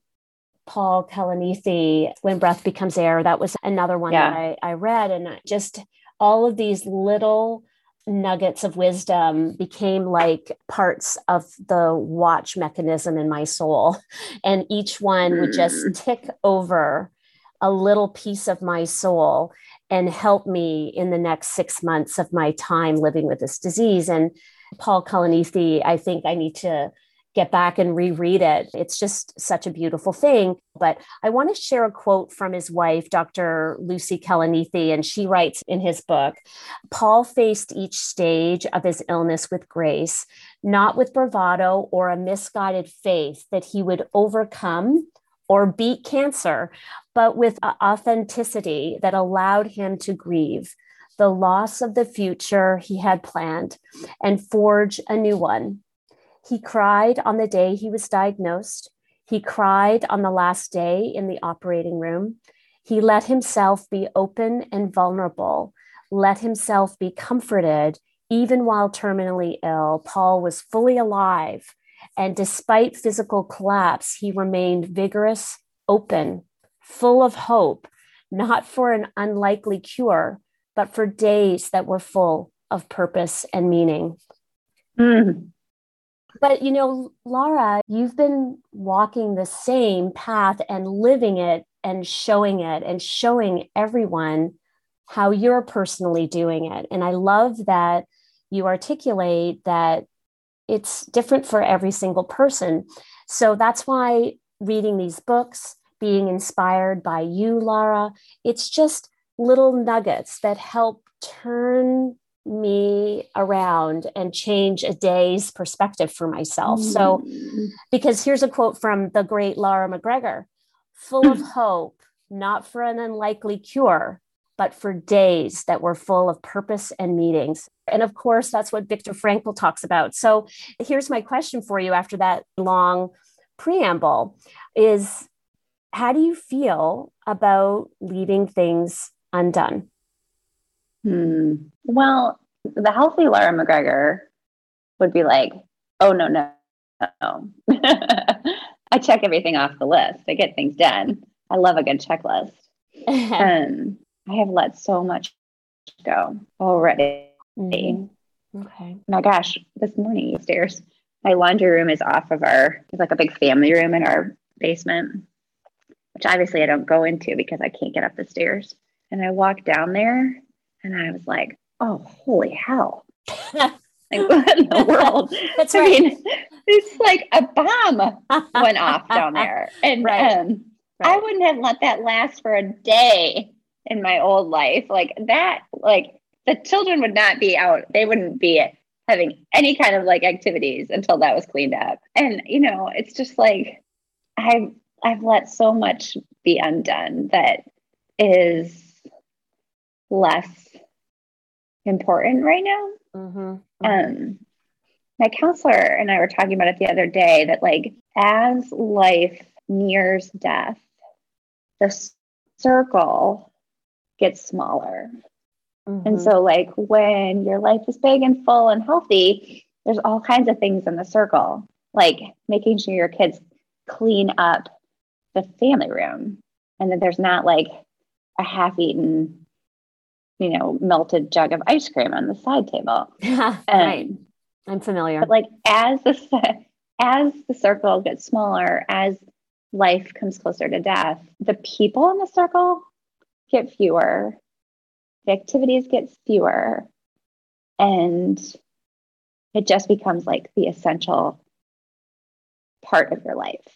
Paul Kalanithi, When Breath Becomes Air. That was another one yeah. that I, I read. And just all of these little nuggets of wisdom became like parts of the watch mechanism in my soul. And each one would just mm. tick over a little piece of my soul and help me in the next six months of my time living with this disease. And Paul Kalanithi, I think I need to get back and reread it. It's just such a beautiful thing. But I want to share a quote from his wife, Dr. Lucy Kalanithi, and she writes in his book Paul faced each stage of his illness with grace, not with bravado or a misguided faith that he would overcome or beat cancer, but with authenticity that allowed him to grieve the loss of the future he had planned and forge a new one he cried on the day he was diagnosed. He cried on the last day in the operating room. He let himself be open and vulnerable, let himself be comforted, even while terminally ill. Paul was fully alive. And despite physical collapse, he remained vigorous, open, full of hope, not for an unlikely cure, but for days that were full of purpose and meaning. Mm. But you know, Laura, you've been walking the same path and living it and showing it and showing everyone how you're personally doing it. And I love that you articulate that it's different for every single person. So that's why reading these books, being inspired by you, Laura, it's just little nuggets that help turn me around and change a day's perspective for myself. Mm. So, because here's a quote from the great Laura MacGregor full of hope, not for an unlikely cure, but for days that were full of purpose and meetings. And of course, that's what Viktor Frankl talks about. So, here's my question for you after that long preamble is how do you feel about leaving things undone? Hmm. Well, the healthy Laura MacGregor would be like, oh, no, no, no. I check everything off the list. I get things done. I love a good checklist. and I have let so much go already. Mm-hmm. Okay. My gosh, this morning stairs. My laundry room is off of our, it's like a big family room in our basement, which obviously I don't go into because I can't get up the stairs. And I walk down there and I was like, oh, holy hell. like, what in the world? That's I right. mean, it's like a bomb went off down there. And Right. um, I wouldn't have let that last for a day in my old life. Like that, like the children would not be out. They wouldn't be having any kind of like activities until that was cleaned up. And you know, it's just like I've I've let so much be undone that is less important right now Mhm. um my counselor and I were talking about it the other day that like as life nears death, the circle gets smaller. And Mhm. so like when your life is big and full and healthy, there's all kinds of things in the circle, like making sure your kids clean up the family room and that there's not like a half-eaten, you know, melted jug of ice cream on the side table. right. Um, I'm familiar. but like as the as the circle gets smaller, as life comes closer to death, the people in the circle get fewer, the activities get fewer, and it just becomes like the essential part of your life.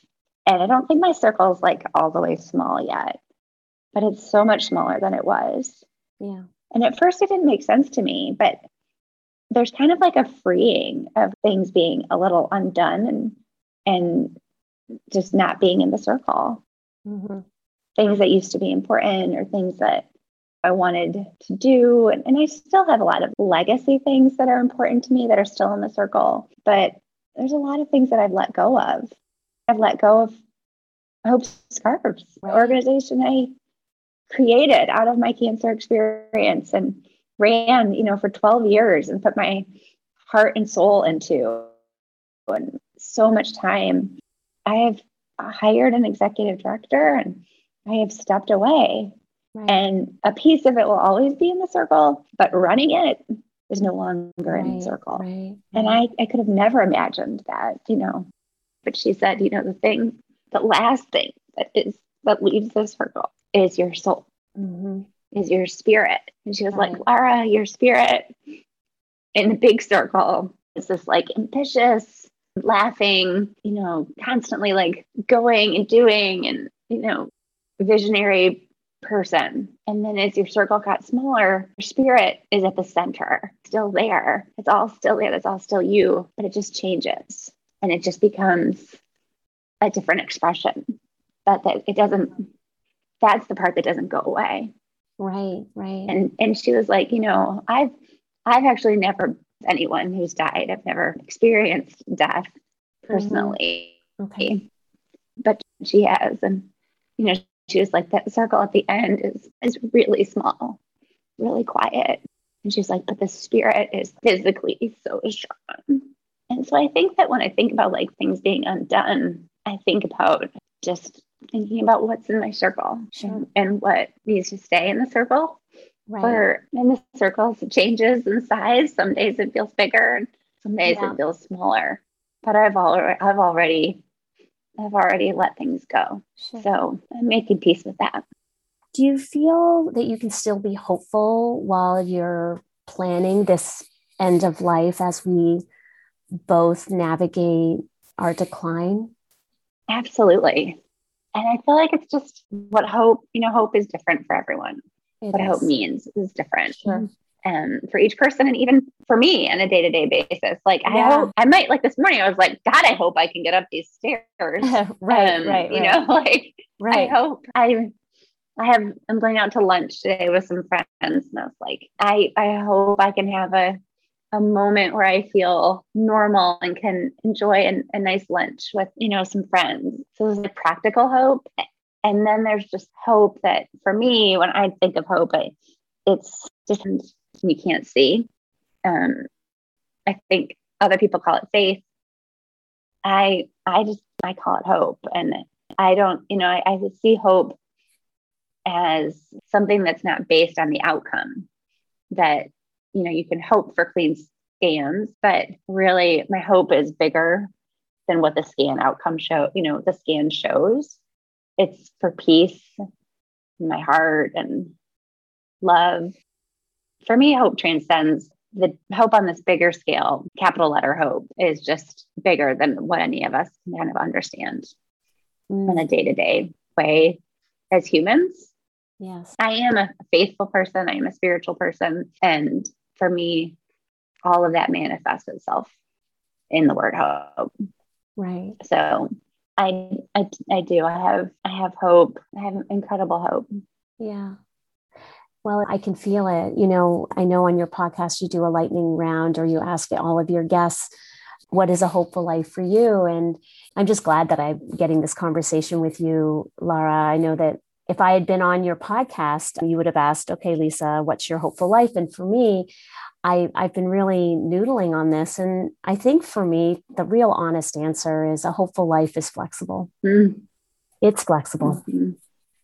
And I don't think my circle is like all the way small yet, but it's so much smaller than it was. Yeah. And at first, it didn't make sense to me, but there's kind of like a freeing of things being a little undone and and just not being in the circle. Mhm. Things that used to be important or things that I wanted to do. And, and I still have a lot of legacy things that are important to me that are still in the circle. But there's a lot of things that I've let go of. I've let go of Hope Scarves, Right. organization I created out of my cancer experience and ran, you know, for 12 years and put my heart and soul into and so much time. I have hired an executive director and I have stepped away. Right. And a piece of it will always be in the circle, but running it is no longer in the circle. Right. And I, I could have never imagined that, you know. But she said, you know, the thing, the last thing that is that leaves the circle is your soul, Mhm. is your spirit. And she was Right. like, Laura, your spirit in the big circle is this like ambitious, laughing, you know, constantly like going and doing and, you know, visionary person. And then as your circle got smaller, your spirit is at the center, still there. It's all still there. It's all still you, but it just changes and it just becomes a different expression. But that it doesn't, that's the part that doesn't go away. Right. Right. And and she was like, you know, I've I've actually never anyone who's died. I've never experienced death mm-hmm. personally okay. but she has and you know she was like that circle at the end is is really small really quiet and she's like but the spirit is physically so strong and so i think that when i think about like things being undone i think about just thinking about what's in my circle Sure. and, what needs to stay in the circle Right. or in the circles it changes in size some days it feels bigger and some days Yeah. it feels smaller but i've already i've already i've already let things go Sure. so i'm making peace with that Do you feel that you can still be hopeful while you're planning this end of life as we both navigate our decline? absolutely and i feel like it's just what hope you know hope is different for everyone. It what hope means is different Sure. um, for each person and even for me on a day-to-day basis. Like i hope i might like this morning i was like god i hope i can get up these stairs. Right, Um, right, you right, know like right. I hope I I have I'm going out to lunch today with some friends and I was like, I I hope I can have a a moment where I feel normal and can enjoy an, a nice lunch with, you know, some friends. So there's like practical hope. And then there's just hope that for me, when I think of hope, I, it's just you can't see. Um, I think other people call it faith. I I just I call it hope. And I don't, you know, I, I see hope as something that's not based on the outcome. That, you know, you can hope for clean scans, but really my hope is bigger than what the scan outcome show, you know, the scan shows. It's for peace in my heart and love. For me, hope transcends the hope on this bigger scale, capital letter hope, is just bigger than what any of us can kind of understand mm. in a day to day way as humans. Yes. I am a faithful person, I am a spiritual person. And for me, all of that manifests itself in the word hope. Right. So I, I I do. I have I have hope. I have incredible hope. Yeah. Well, I can feel it. You know, I know on your podcast you do a lightning round or you ask all of your guests, what is a hopeful life for you? And I'm just glad that I'm getting this conversation with you, Laura. I know that if I had been on your podcast, you would have asked, okay, Lisa, what's your hopeful life? And for me, I, I've been really noodling on this. And I think for me, the real honest answer is a hopeful life is flexible. Mm. It's flexible. Mm-hmm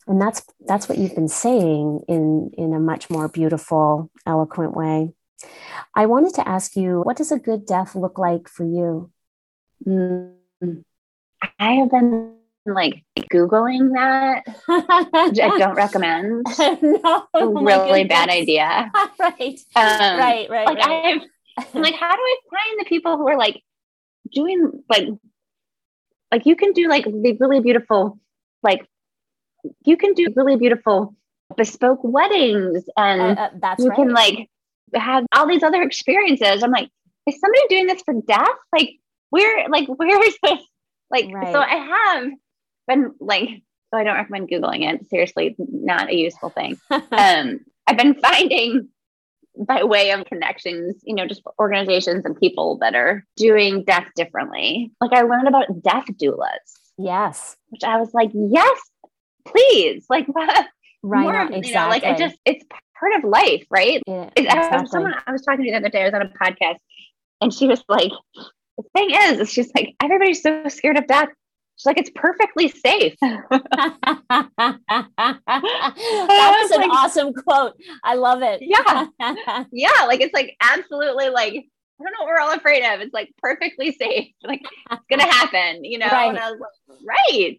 and that's that's what you've been saying in in a much more beautiful eloquent way i wanted to ask you what does a good death look like for you mm, i have been like googling that i don't recommend no, oh really bad idea right um, right right like right. i've like how do i find the people who are like doing like like you can do like the really beautiful like you can do really beautiful bespoke weddings and uh, uh, that's you right. can like have all these other experiences. I'm like, is somebody doing this for death? Like, where, like, where is this? Like, right. so I have been like, so I don't recommend Googling it. Seriously, it's not a useful thing. um, I've been finding by way of connections, you know, just organizations and people that are doing death differently. Like I learned about death doulas. Yes. Which I was like, yes, please, like right more, exactly. You know, like it just it's part of life, right? Yeah, exactly. I, someone I was talking to the other day, I was on a podcast, and she was like, "The thing is, she's like, everybody's so scared of death." She's like, it's perfectly safe. that was an like, awesome quote. I love it. yeah. Yeah. Like, it's like absolutely like, I don't know what we're all afraid of. It's like perfectly safe. Like, it's going to happen, you know? Right. Like, right.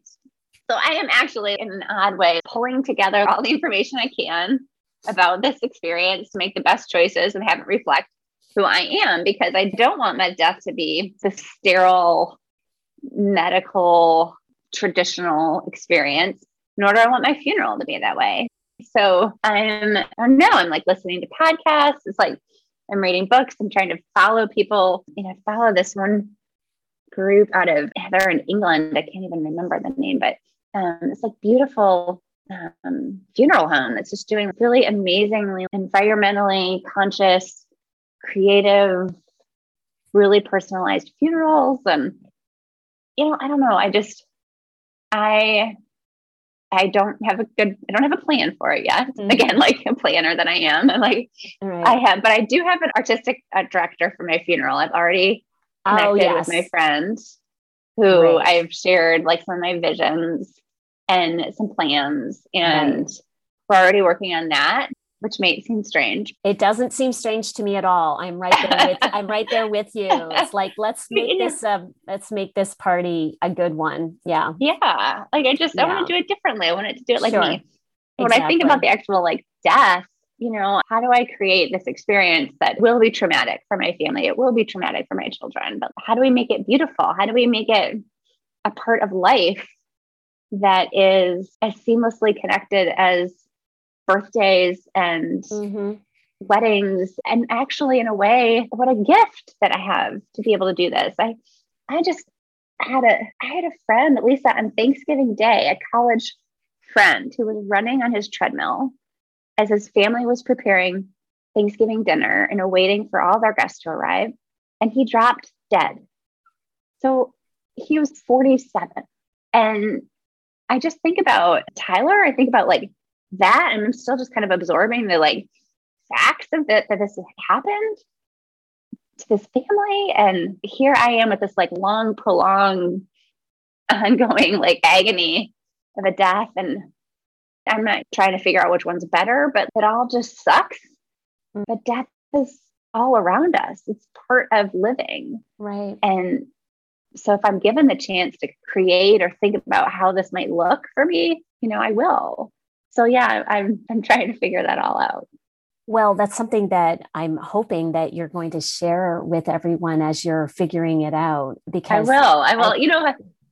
So I am actually, in an odd way, pulling together all the information I can about this experience to make the best choices and have it reflect who I am because I don't want my death to be the sterile medical traditional experience, nor do I want my funeral to be that way. So I'm, I don't know, I'm like listening to podcasts. It's like I'm reading books. I'm trying to follow people. You know, follow this one group out of, they're in England. I can't even remember the name, but um, it's like beautiful um, funeral home that's just doing really amazingly environmentally conscious, creative, really personalized funerals. And, you know, I don't know. I just, I, I don't have a good, I don't have a plan for it yet. Mm-hmm. Again, like a planner that I am. And like right. I have, but I do have an artistic uh, director for my funeral. I've already oh, connected oh, yes. with my friends who right. I've shared like some of my visions and some plans. And right. we're already working on that, which may seem strange. It doesn't seem strange to me at all. I'm right there with I'm right there with you. It's like let's make this a let's make this party a good one. Yeah. Yeah. Like I just yeah. I want to do it differently. I want it to do it like sure. me. When exactly. I think about the actual like death, you know, how do I create this experience that will be traumatic for my family? It will be traumatic for my children, but how do we make it beautiful? How do we make it a part of life that is as seamlessly connected as birthdays and mm-hmm. weddings. And actually in a way what a gift that i have to be able to do this. I i just had a i had a friend lisa on thanksgiving day a college friend who was running on his treadmill as his family was preparing thanksgiving dinner and awaiting for all their guests to arrive. And he dropped dead. So he was 47 and I just think about Tyler. I think about like that, and I'm still just kind of absorbing the like facts of that that this happened to this family. And here I am with this like long, prolonged, ongoing like agony of a death. And I'm not trying to figure out which one's better, but it all just sucks. Mm. But death is all around us. It's part of living. Right. And so if I'm given the chance to create or think about how this might look for me, you know, I will. So yeah, I'm I'm trying to figure that all out. Well, that's something that I'm hoping that you're going to share with everyone as you're figuring it out. Because I will. I will. I, you know,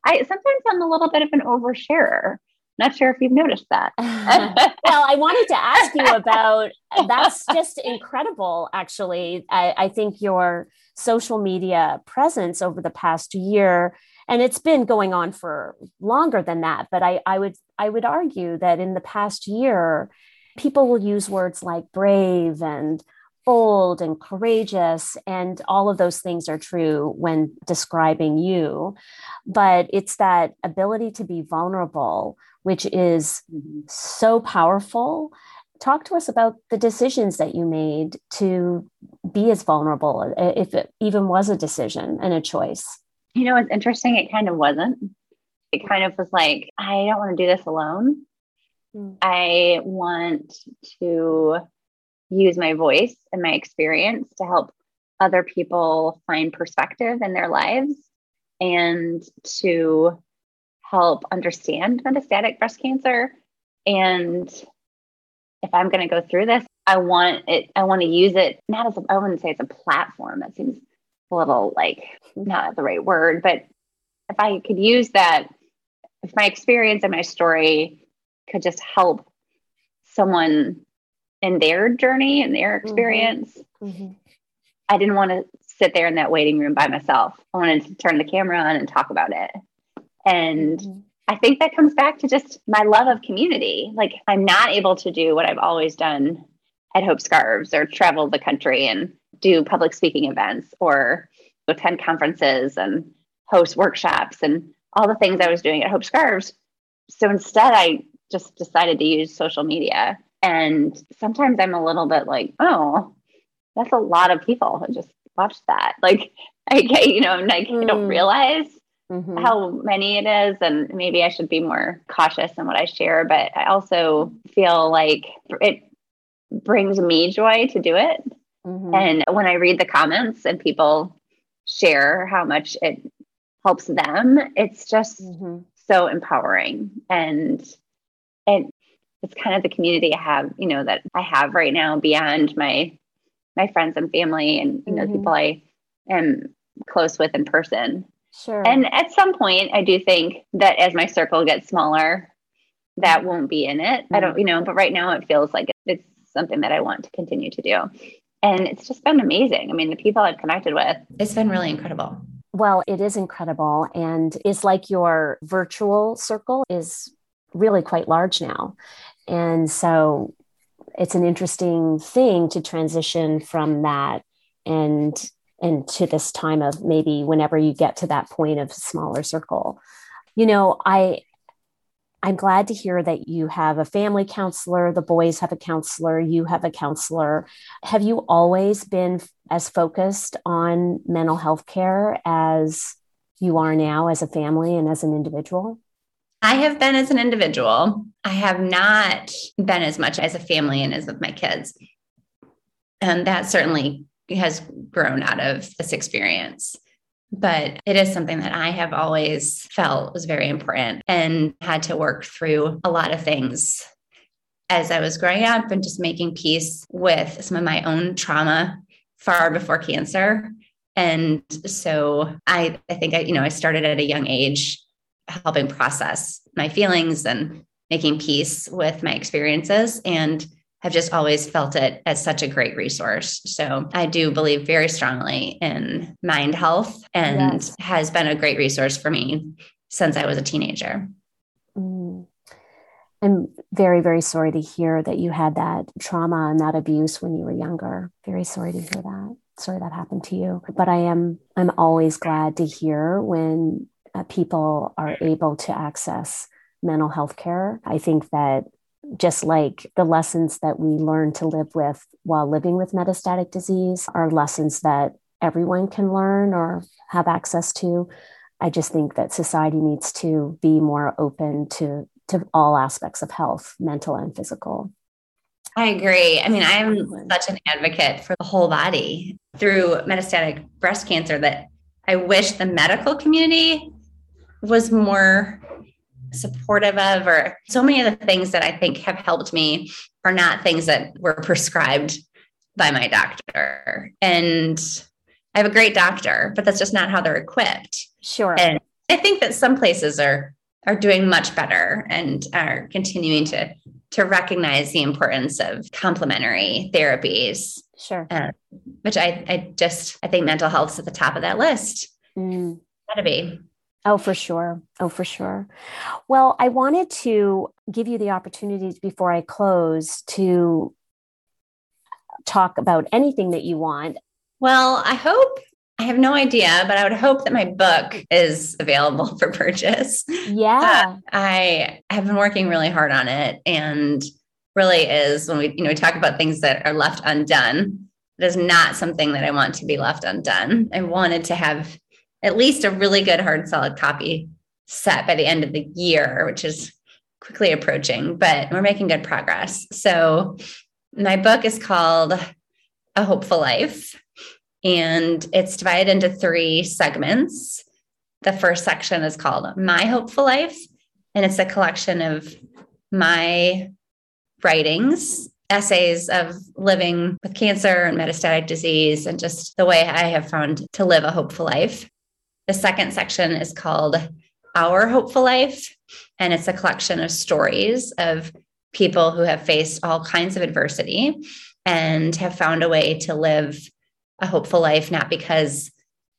I sometimes I'm a little bit of an oversharer. Not sure if you've noticed that. well, I wanted to ask you about that's just incredible, actually. I, I think your social media presence over the past year and it's been going on for longer than that but I, I would i would argue that in the past year people will use words like brave and bold and courageous and all of those things are true when describing you. But it's that ability to be vulnerable which is mm-hmm. so powerful. Talk to us about the decisions that you made to be as vulnerable if it even was a decision and a choice you know it's interesting it kind of wasn't it kind of was like i don't want to do this alone mm. i want to use my voice and my experience to help other people find perspective in their lives and to help understand metastatic breast cancer and if I'm going to go through this, I want it, I want to use it not as a, I wouldn't say it's a platform. That seems a little like not the right word, but if I could use that, if my experience and my story could just help someone in their journey and their mm-hmm. experience, mm-hmm. I didn't want to sit there in that waiting room by myself. I wanted to turn the camera on and talk about it. And mm-hmm. I think that comes back to just my love of community. Like I'm not able to do what I've always done at Hope Scarves or travel the country and do public speaking events or attend conferences and host workshops and all the things I was doing at Hope Scarves. So instead, I just decided to use social media. And sometimes I'm a little bit like, oh, that's a lot of people who just watch that. Like, I, you know, like mm. I don't realize mm-hmm. how many it is and maybe i should be more cautious in what i share but i also feel like it brings me joy to do it mm-hmm. and when i read the comments and people share how much it helps them it's just mm-hmm. so empowering and it it's kind of the community i have you know that i have right now beyond my my friends and family and you know mm-hmm. people i am close with in person Sure. And at some point, I do think that as my circle gets smaller, that won't be in it. Mm-hmm. I don't, you know, but right now it feels like it's something that I want to continue to do. And it's just been amazing. I mean, the people I've connected with, it's been really incredible. Well, it is incredible. And it's like your virtual circle is really quite large now. And so it's an interesting thing to transition from that and and to this time of maybe whenever you get to that point of smaller circle you know i i'm glad to hear that you have a family counselor the boys have a counselor you have a counselor have you always been as focused on mental health care as you are now as a family and as an individual I have been as an individual. I have not been as much as a family and as with my kids. And that certainly has grown out of this experience. But it is something that I have always felt was very important and had to work through a lot of things as I was growing up and just making peace with some of my own trauma far before cancer. And so I, I think I, you know, I started at a young age helping process my feelings and making peace with my experiences. And have just always felt it as such a great resource. So I do believe very strongly in mind health and yes. has been a great resource for me since I was a teenager. Mm. I'm very, very sorry to hear that you had that trauma and that abuse when you were younger. Very sorry to hear that. Sorry that happened to you. But I am I'm always glad to hear when uh, people are able to access mental health care. I think that just like the lessons that we learn to live with while living with metastatic disease are lessons that everyone can learn or have access to. I just think that society needs to be more open to, to all aspects of health, mental and physical. I agree. I mean, I'm such an advocate for the whole body through metastatic breast cancer that I wish the medical community was more supportive of, or so many of the things that I think have helped me are not things that were prescribed by my doctor. And I have a great doctor, but that's just not how they're equipped. Sure. And I think that some places are are doing much better and are continuing to to recognize the importance of complementary therapies. Sure. Uh, which I I just I think mental health's at the top of that list. Mm. Gotta be. Oh, for sure. Oh, for sure. Well, I wanted to give you the opportunity before I close to talk about anything that you want. Well, I hope I have no idea, but I would hope that my book is available for purchase. Yeah. Uh, I have been working really hard on it and really is when we, you know, we talk about things that are left undone. It is not something that I want to be left undone. I wanted to have at least a really good hard solid copy set by the end of the year, which is quickly approaching, but we're making good progress. So my book is called A Hopeful Life, and it's divided into three segments. The first section is called My Hopeful Life, and it's a collection of my writings, essays of living with cancer and metastatic disease, and just the way I have found to live a hopeful life. The second section is called Our Hopeful Life, and it's a collection of stories of people who have faced all kinds of adversity and have found a way to live a hopeful life, not because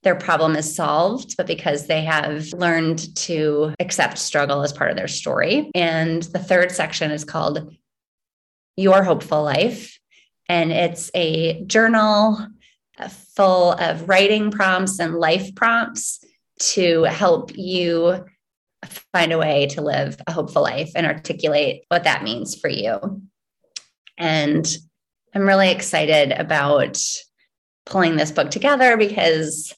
their problem is solved, but because they have learned to accept struggle as part of their story. And the third section is called Your Hopeful Life. And it's a journal Uh, full of writing prompts and life prompts to help you find a way to live a hopeful life and articulate what that means for you. And I'm really excited about pulling this book together because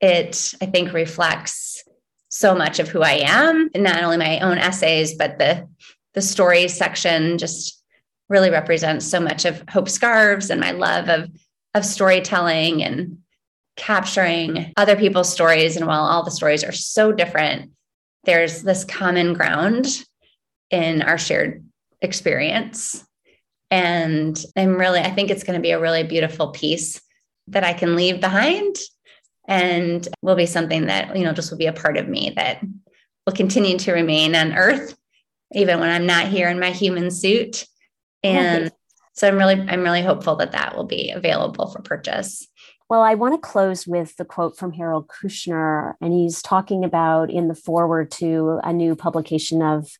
it, I think, reflects so much of who I am, and not only my own essays, but the the stories section just really represents so much of Hope Scarves and my love of of storytelling and capturing other people's stories. And while all the stories are so different, there's this common ground in our shared experience. And I'm really, I think it's going to be a really beautiful piece that I can leave behind and will be something that, you know, just will be a part of me that will continue to remain on earth, even when I'm not here in my human suit. And so I'm really, I'm really hopeful that that will be available for purchase. Well, I want to close with the quote from Harold Kushner, and he's talking about in the foreword to a new publication of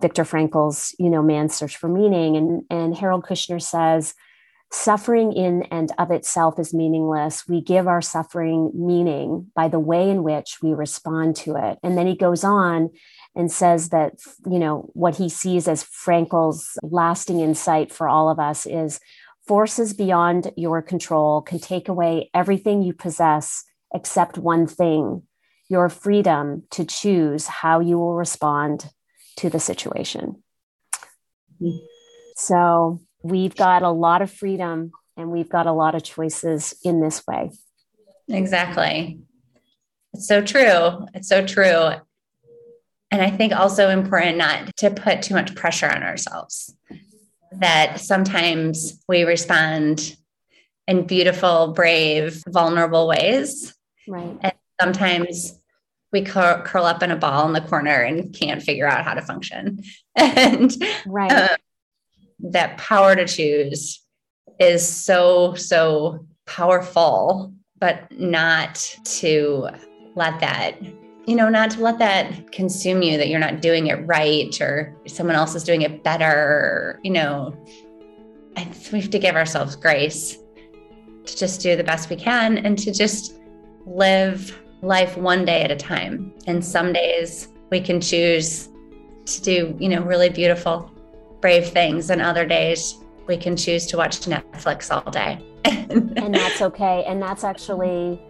Viktor Frankl's, you know, Man's Search for Meaning. And, and Harold Kushner says, suffering in and of itself is meaningless. We give our suffering meaning by the way in which we respond to it. And then he goes on and says that, you know, what he sees as Frankl's lasting insight for all of us is Forces beyond your control can take away everything you possess except one thing your freedom to choose how you will respond to the situation. So we've got a lot of freedom and we've got a lot of choices in this way. Exactly. It's so true. It's so true. And I think also important not to put too much pressure on ourselves that sometimes we respond in beautiful, brave, vulnerable ways. Right. And sometimes we curl, curl up in a ball in the corner and can't figure out how to function. And right. Uh, that power to choose is so, so powerful, but not to let that you know, not to let that consume you that you're not doing it right or someone else is doing it better. You know, we have to give ourselves grace to just do the best we can and to just live life one day at a time. And some days we can choose to do, you know, really beautiful, brave things. And other days we can choose to watch Netflix all day. and that's okay. And that's actually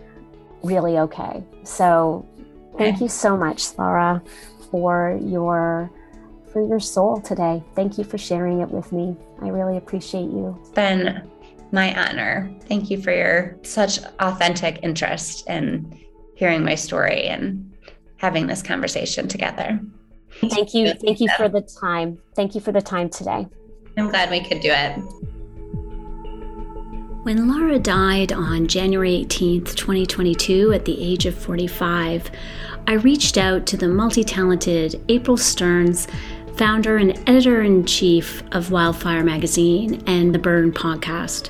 really okay. So Thank you so much, Laura, for your for your soul today. Thank you for sharing it with me. I really appreciate you. It's been my honor. Thank you for your such authentic interest in hearing my story and having this conversation together. Thank you. Thank you for the time. Thank you for the time today. I'm glad we could do it. When Laura died on January 18th, 2022, at the age of 45, I reached out to the multi talented April Stearns, founder and editor in chief of Wildfire Magazine and the Burn podcast.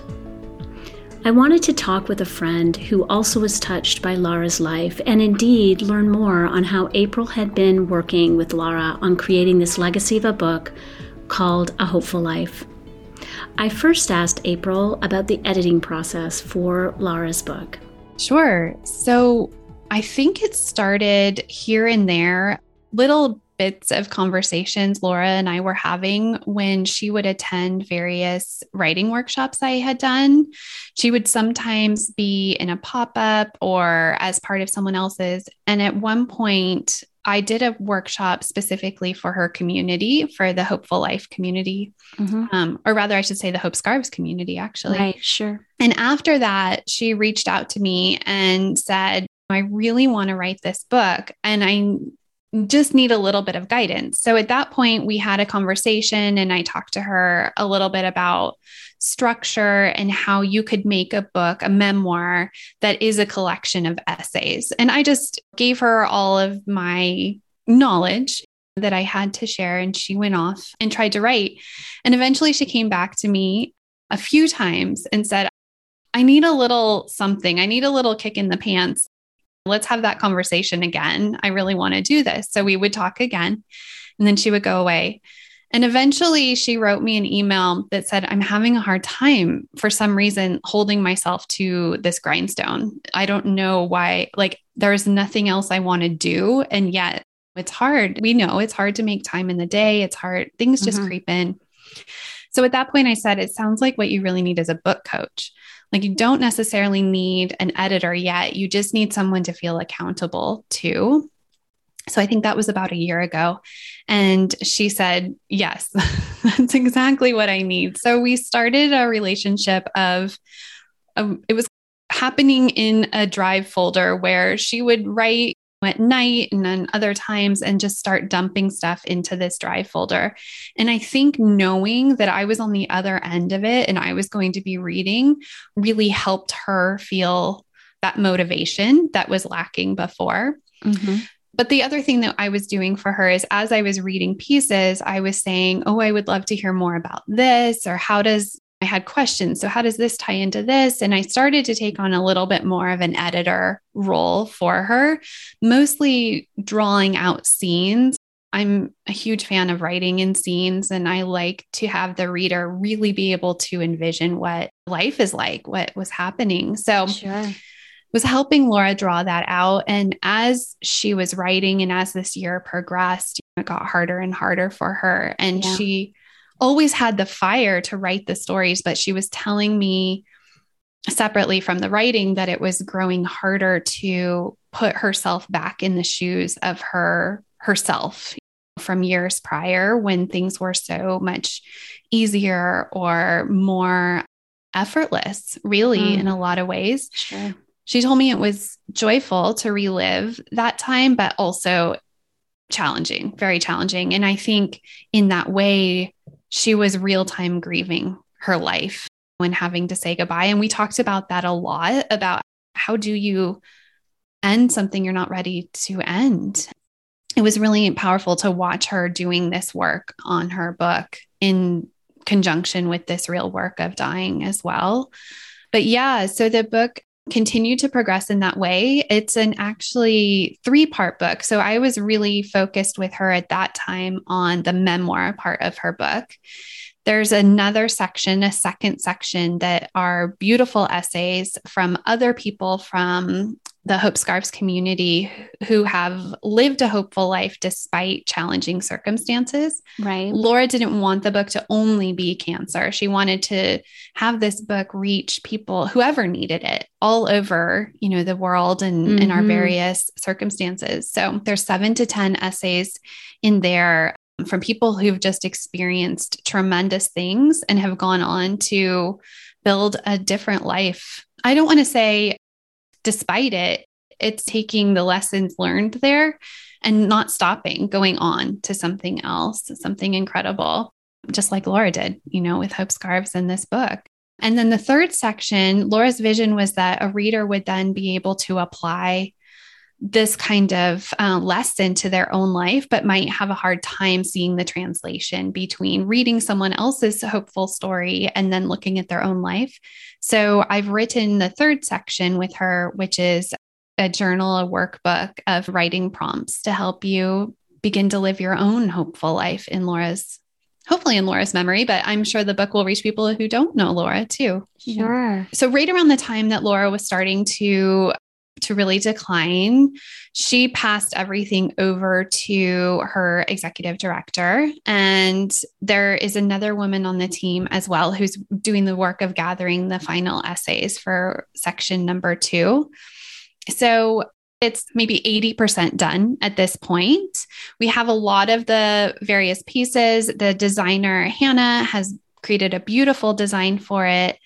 I wanted to talk with a friend who also was touched by Laura's life and indeed learn more on how April had been working with Laura on creating this legacy of a book called A Hopeful Life. I first asked April about the editing process for Laura's book. Sure. So I think it started here and there, little bits of conversations Laura and I were having when she would attend various writing workshops I had done. She would sometimes be in a pop up or as part of someone else's. And at one point, I did a workshop specifically for her community, for the Hopeful Life community, mm-hmm. um, or rather, I should say the Hope Scarves community, actually. Right, sure. And after that, she reached out to me and said, I really want to write this book. And I just need a little bit of guidance. So at that point, we had a conversation and I talked to her a little bit about structure and how you could make a book, a memoir that is a collection of essays. And I just gave her all of my knowledge that I had to share. And she went off and tried to write. And eventually she came back to me a few times and said, I need a little something. I need a little kick in the pants let's have that conversation again. I really want to do this. So we would talk again. And then she would go away. And eventually she wrote me an email that said, I'm having a hard time for some reason holding myself to this grindstone. I don't know why, like, there's nothing else I want to do. And yet it's hard. We know it's hard to make time in the day. It's hard. Things just mm-hmm. creep in. So at that point, I said, it sounds like what you really need is a book coach. Like you don't necessarily need an editor yet. You just need someone to feel accountable to. So I think that was about a year ago. And she said, Yes, that's exactly what I need. So we started a relationship of, um, it was happening in a drive folder where she would write at night and then other times and just start dumping stuff into this drive folder. And I think knowing that I was on the other end of it and I was going to be reading really helped her feel that motivation that was lacking before. Mm-hmm. But the other thing that I was doing for her is as I was reading pieces, I was saying, Oh, I would love to hear more about this, or how does I had questions. So, how does this tie into this? And I started to take on a little bit more of an editor role for her, mostly drawing out scenes. I'm a huge fan of writing in scenes, and I like to have the reader really be able to envision what life is like, what was happening. So, sure. Was helping Laura draw that out. And as she was writing, and as this year progressed, it got harder and harder for her. And yeah. she always had the fire to write the stories, but she was telling me separately from the writing that it was growing harder to put herself back in the shoes of her herself from years prior when things were so much easier or more effortless really mm. in a lot of ways sure. She told me it was joyful to relive that time but also challenging very challenging and i think in that way she was real time grieving her life when having to say goodbye. And we talked about that a lot about how do you end something you're not ready to end. It was really powerful to watch her doing this work on her book in conjunction with this real work of dying as well. But yeah, so the book continued to progress in that way. It's an actually three part book. So I was really focused with her at that time on the memoir part of her book. There's another section, a second section that are beautiful essays from other people from the Hope Scarves community who have lived a hopeful life despite challenging circumstances. Right. Laura didn't want the book to only be cancer. She wanted to have this book reach people, whoever needed it, all over, you know, the world and mm-hmm. in our various circumstances. So there's seven to 10 essays in there from people who've just experienced tremendous things and have gone on to build a different life. I don't want to say despite it, it's taking the lessons learned there and not stopping, going on to something else, something incredible, just like Laura did, you know, with Hope Scarves in this book. And then the third section, Laura's vision was that a reader would then be able to apply this kind of uh, lesson to their own life, but might have a hard time seeing the translation between reading someone else's hopeful story and then looking at their own life. So I've written the third section with her, which is a journal, a workbook of writing prompts to help you begin to live your own hopeful life in Laura's hopefully in Laura's memory, but I'm sure the book will reach people who don't know Laura too. Sure. So right around the time that Laura was starting to to really decline, she passed everything over to her executive director. And there is another woman on the team as well who's doing the work of gathering the final essays for section number two. So it's maybe 80% done at this point. We have a lot of the various pieces. The designer, Hannah, has created a beautiful design for it,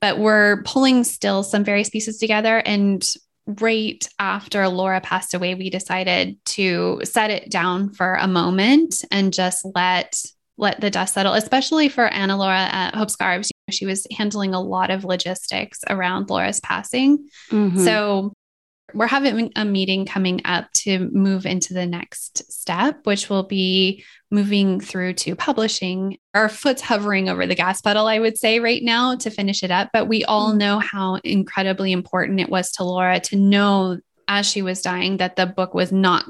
but we're pulling still some various pieces together. And right after Laura passed away, we decided to set it down for a moment and just let let the dust settle, especially for Anna Laura at Hope Scarves. She was handling a lot of logistics around Laura's passing. Mm-hmm. So we're having a meeting coming up to move into the next step, which will be moving through to publishing. Our foot's hovering over the gas pedal, I would say, right now to finish it up. But we all mm-hmm. know how incredibly important it was to Laura to know as she was dying that the book was not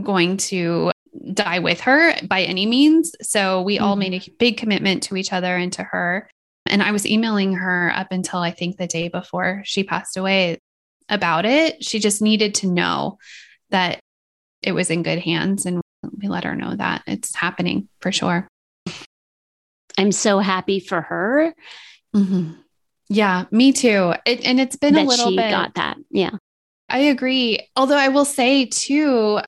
going to die with her by any means. So we all made a mm-hmm. big commitment to each other and to her. And I was emailing her up until I think the day before she passed away about it. She just needed to know that it was in good hands. And we let her know that it's happening for sure. I'm so happy for her. Mm-hmm. Yeah, me too. It, and it's been that a little she bit. got that. Yeah. I agree. Although I will say too,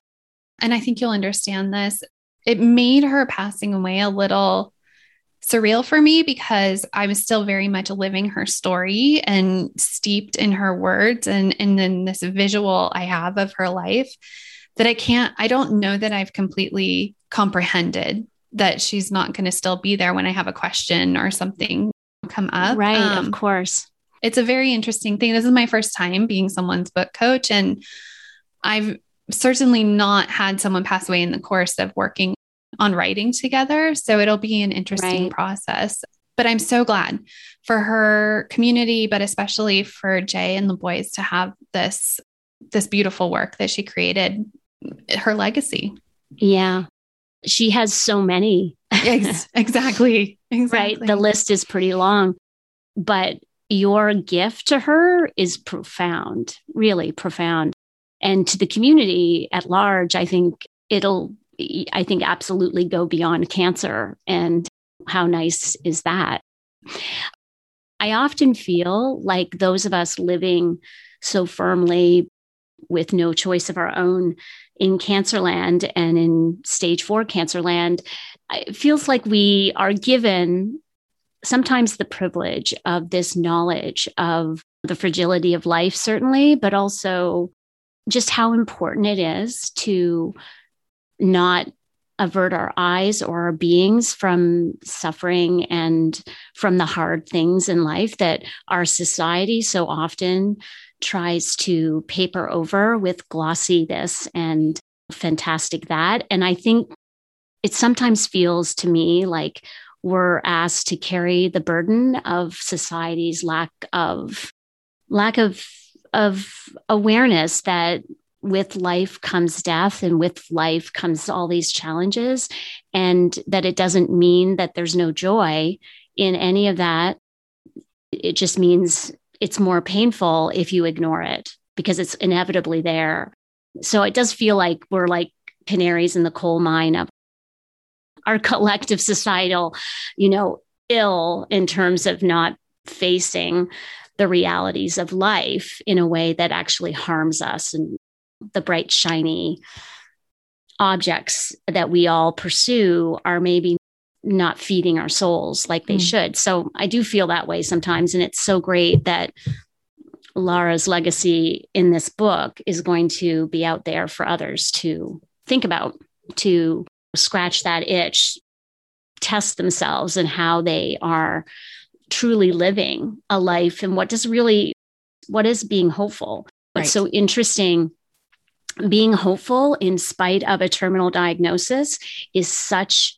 and I think you'll understand this, it made her passing away a little surreal for me because I'm still very much living her story and steeped in her words and, and then this visual I have of her life that I can't, I don't know that I've completely comprehended that she's not going to still be there when I have a question or something come up. Right, um, of course. It's a very interesting thing. This is my first time being someone's book coach and I've certainly not had someone pass away in the course of working on writing together. So it'll be an interesting right. process. But I'm so glad for her community, but especially for Jay and the boys to have this this beautiful work that she created, her legacy. Yeah. She has so many. exactly. Exactly. Right. The list is pretty long. But your gift to her is profound, really profound. And to the community at large, I think it'll I think, absolutely go beyond cancer. And how nice is that? I often feel like those of us living so firmly with no choice of our own in Cancerland and in stage four Cancerland, it feels like we are given sometimes the privilege of this knowledge of the fragility of life, certainly, but also just how important it is to not avert our eyes or our beings from suffering and from the hard things in life that our society so often tries to paper over with glossy this and fantastic that. And I think it sometimes feels to me like we're asked to carry the burden of society's lack of lack of of awareness that with life comes death and with life comes all these challenges and that it doesn't mean that there's no joy in any of that. It just means it's more painful if you ignore it because it's inevitably there. So it does feel like we're like canaries in the coal mine of our collective societal you know ill in terms of not facing the realities of life in a way that actually harms us and the bright, shiny objects that we all pursue are maybe not feeding our souls like they mm. should. So I do feel that way sometimes. And it's so great that Laura's legacy in this book is going to be out there for others to think about, to scratch that itch, test themselves and how they are truly living a life and what does really what is being hopeful what's right. so interesting being hopeful in spite of a terminal diagnosis is such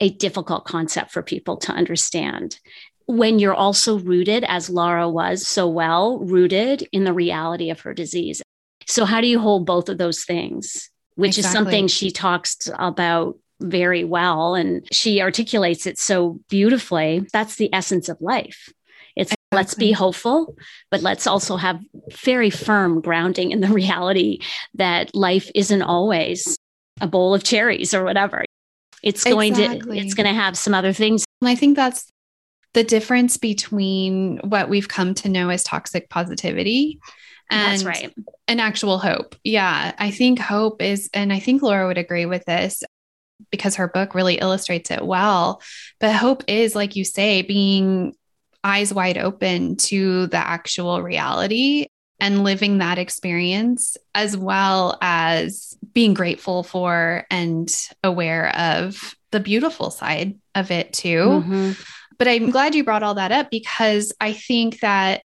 a difficult concept for people to understand when you're also rooted as Laura was so well rooted in the reality of her disease so how do you hold both of those things which exactly. is something she talks about very well and she articulates it so beautifully. That's the essence of life. Let's be hopeful, but let's also have very firm grounding in the reality that life isn't always a bowl of cherries or whatever. It's going exactly. to it's going to have some other things. I think that's the difference between what we've come to know as toxic positivity and That's right. an actual hope. Yeah, I think hope is, and I think Laura would agree with this because her book really illustrates it well. But hope is, like you say, being eyes wide open to the actual reality and living that experience, as well as being grateful for and aware of the beautiful side of it too. Mm-hmm. But I'm glad you brought all that up because I think that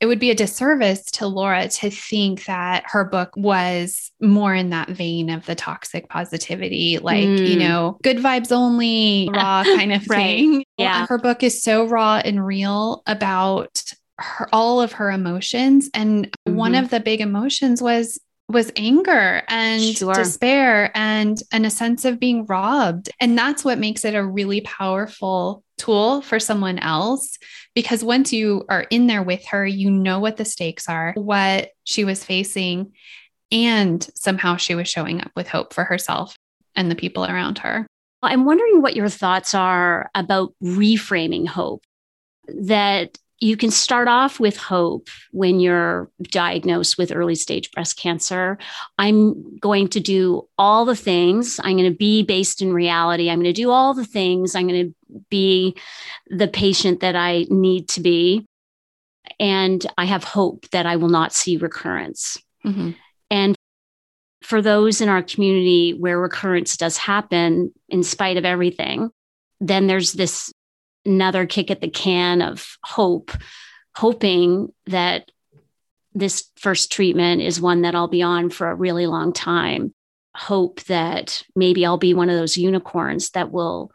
it would be a disservice to Laura to think that her book was more in that vein of the toxic positivity, like, mm. you know, good vibes only, raw kind of right. thing. Yeah. Her book is so raw and real about her, all of her emotions. And mm-hmm. one of the big emotions was was anger and sure. despair and and a sense of being robbed and that's what makes it a really powerful tool for someone else because once you are in there with her you know what the stakes are what she was facing and somehow she was showing up with hope for herself and the people around her i'm wondering what your thoughts are about reframing hope that you can start off with hope when you're diagnosed with early stage breast cancer. I'm going to do all the things. I'm going to be based in reality. I'm going to do all the things. I'm going to be the patient that I need to be. And I have hope that I will not see recurrence. Mm-hmm. And for those in our community where recurrence does happen in spite of everything, then there's this another kick at the can of hope, hoping that this first treatment is one that I'll be on for a really long time. Hope that maybe I'll be one of those unicorns that will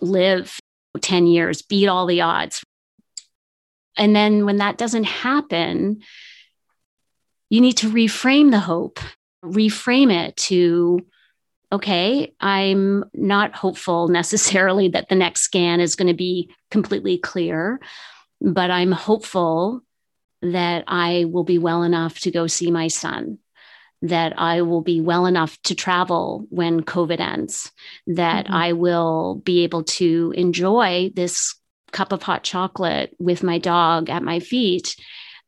live 10 years, beat all the odds. And then when that doesn't happen, you need to reframe the hope, reframe it to okay, I'm not hopeful necessarily that the next scan is going to be completely clear, but I'm hopeful that I will be well enough to go see my son, that I will be well enough to travel when COVID ends, that mm-hmm. I will be able to enjoy this cup of hot chocolate with my dog at my feet.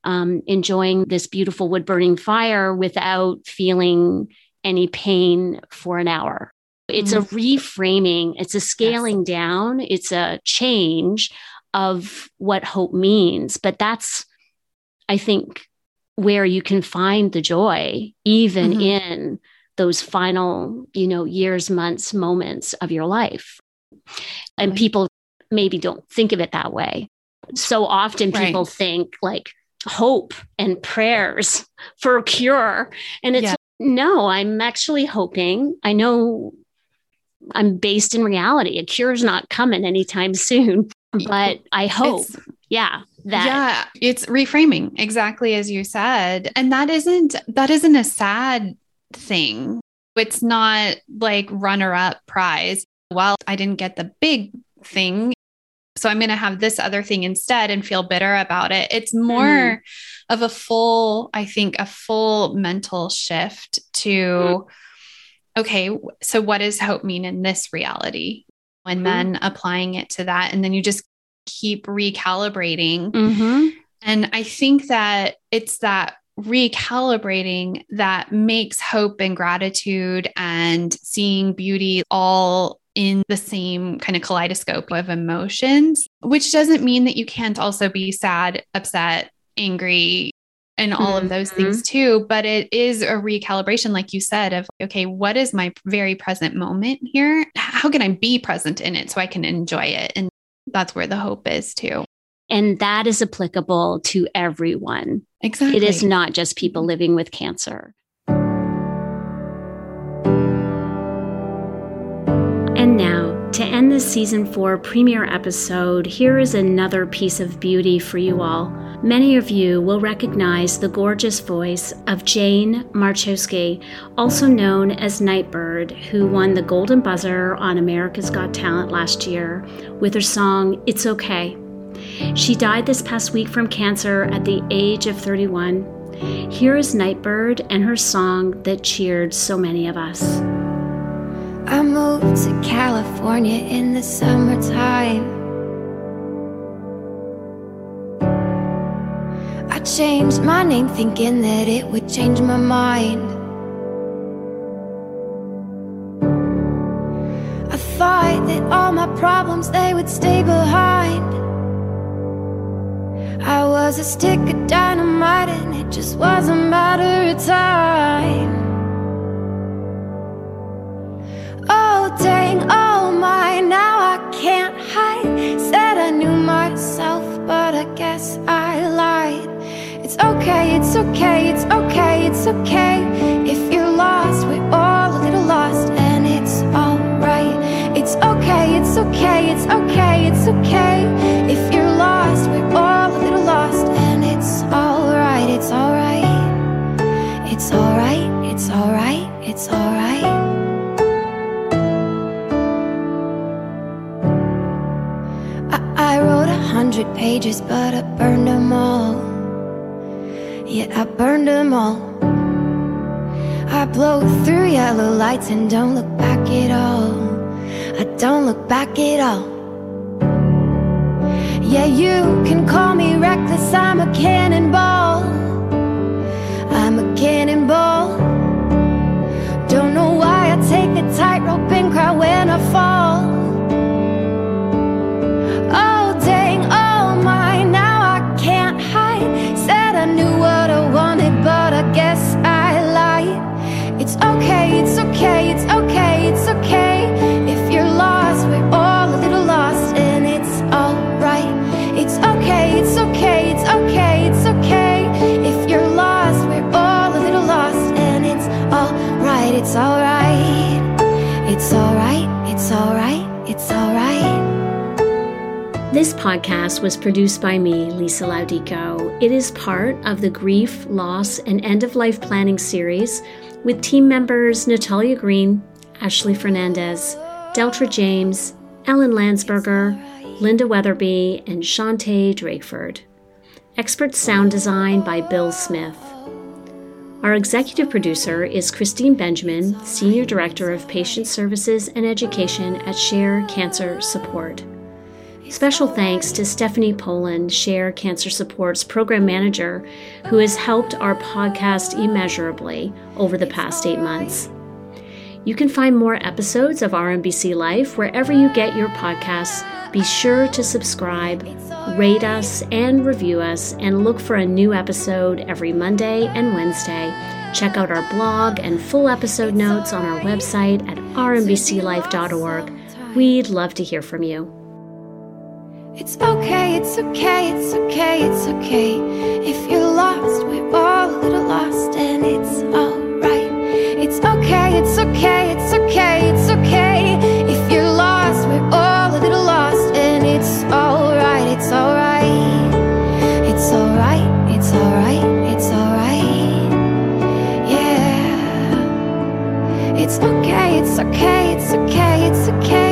Um, enjoying this beautiful wood burning fire without feeling any pain for an hour. It's mm-hmm. a reframing, it's a scaling yes. down, it's a change of what hope means. But that's, I think, where you can find the joy, even mm-hmm. in those final, you know, years, months, moments of your life. And people maybe don't think of it that way. So often people right. think like hope and prayers for a cure. And it's yeah. No, I'm actually hoping. I know I'm based in reality. A cure is not coming anytime soon, but I hope, it's, yeah, that yeah, it's reframing exactly as you said, and that isn't that isn't a sad thing. It's not like runner up prize. Well, I didn't get the big thing. So I'm going to have this other thing instead and feel bitter about it. It's more mm. of a full, I think, a full mental shift to, mm. okay, so what does hope mean in this reality? And mm. then applying it to that. And then you just keep recalibrating. Mm-hmm. And I think that it's that recalibrating that makes hope and gratitude and seeing beauty all in the same kind of kaleidoscope of emotions, which doesn't mean that you can't also be sad, upset, angry, and all mm-hmm. of those things mm-hmm. too. But it is a recalibration, like you said, of okay, what is my very present moment here? How can I be present in it so I can enjoy it? And that's where the hope is too. And that is applicable to everyone. Exactly. It is not just people living with cancer. And now, to end this season four premiere episode, here is another piece of beauty for you all. Many of you will recognize the gorgeous voice of Jane Marczewski, also known as Nightbird, who won the Golden Buzzer on America's Got Talent last year with her song It's Okay. She died this past week from cancer at the age of 31. Here is Nightbird and her song that cheered so many of us. I moved to California in the summertime. I changed my name thinking that it would change my mind. I thought that all my problems they would stay behind. I was a stick of dynamite and it just was a matter of time. Oh dang, oh my, now I can't hide. Said I knew myself, but I guess I lied. It's okay, it's okay, it's okay, it's okay. If you're lost, we're all a little lost, and it's alright. It's okay, it's okay, it's okay, it's okay. If you're lost, we're all a little lost, and it's alright, it's alright. It's alright, it's alright, it's alright. Hundred pages, but I burned them all. Yeah, I burned them all. I blow through yellow lights and don't look back at all. I don't look back at all. Yeah, you can call me reckless, I'm a cannonball. I'm a cannonball. Don't know why I take a tightrope and cry when I fall. Okay, it's okay, it's okay. If you're lost, we're all a little lost, and it's alright. It's okay, it's okay, it's okay, it's okay. If you're lost, we're all a little lost, and it's alright, it's alright. It's alright, it's alright, it's alright. This podcast was produced by me, Lisa Laudico. It is part of the Grief, Loss, and End of Life Planning series with team members Natalia Green, Ashley Fernandez, Deltra James, Ellen Landsberger, Linda Weatherby, and Shantae Drakeford. Expert sound design by Bill Smith. Our executive producer is Christine Benjamin, Senior Director of Patient Services and Education at Share Cancer Support. Special thanks to Stephanie Poland, Share Cancer Support's program manager, who has helped our podcast immeasurably over the past eight months. You can find more episodes of Our MBC Life wherever you get your podcasts. Be sure to subscribe, rate us, and review us, and look for a new episode every Monday and Wednesday. Check out our blog and full episode notes on our website at ourmbclife.org. We'd love to hear from you. It's okay, it's okay, it's okay, it's okay. If you're lost, we're all a little lost, and it's alright. It's okay, it's okay, it's okay, it's okay. If you're lost, we're all a little lost, and it's alright, it's alright. It's alright, it's alright, it's alright. Yeah. It's okay, it's okay, it's okay, it's okay.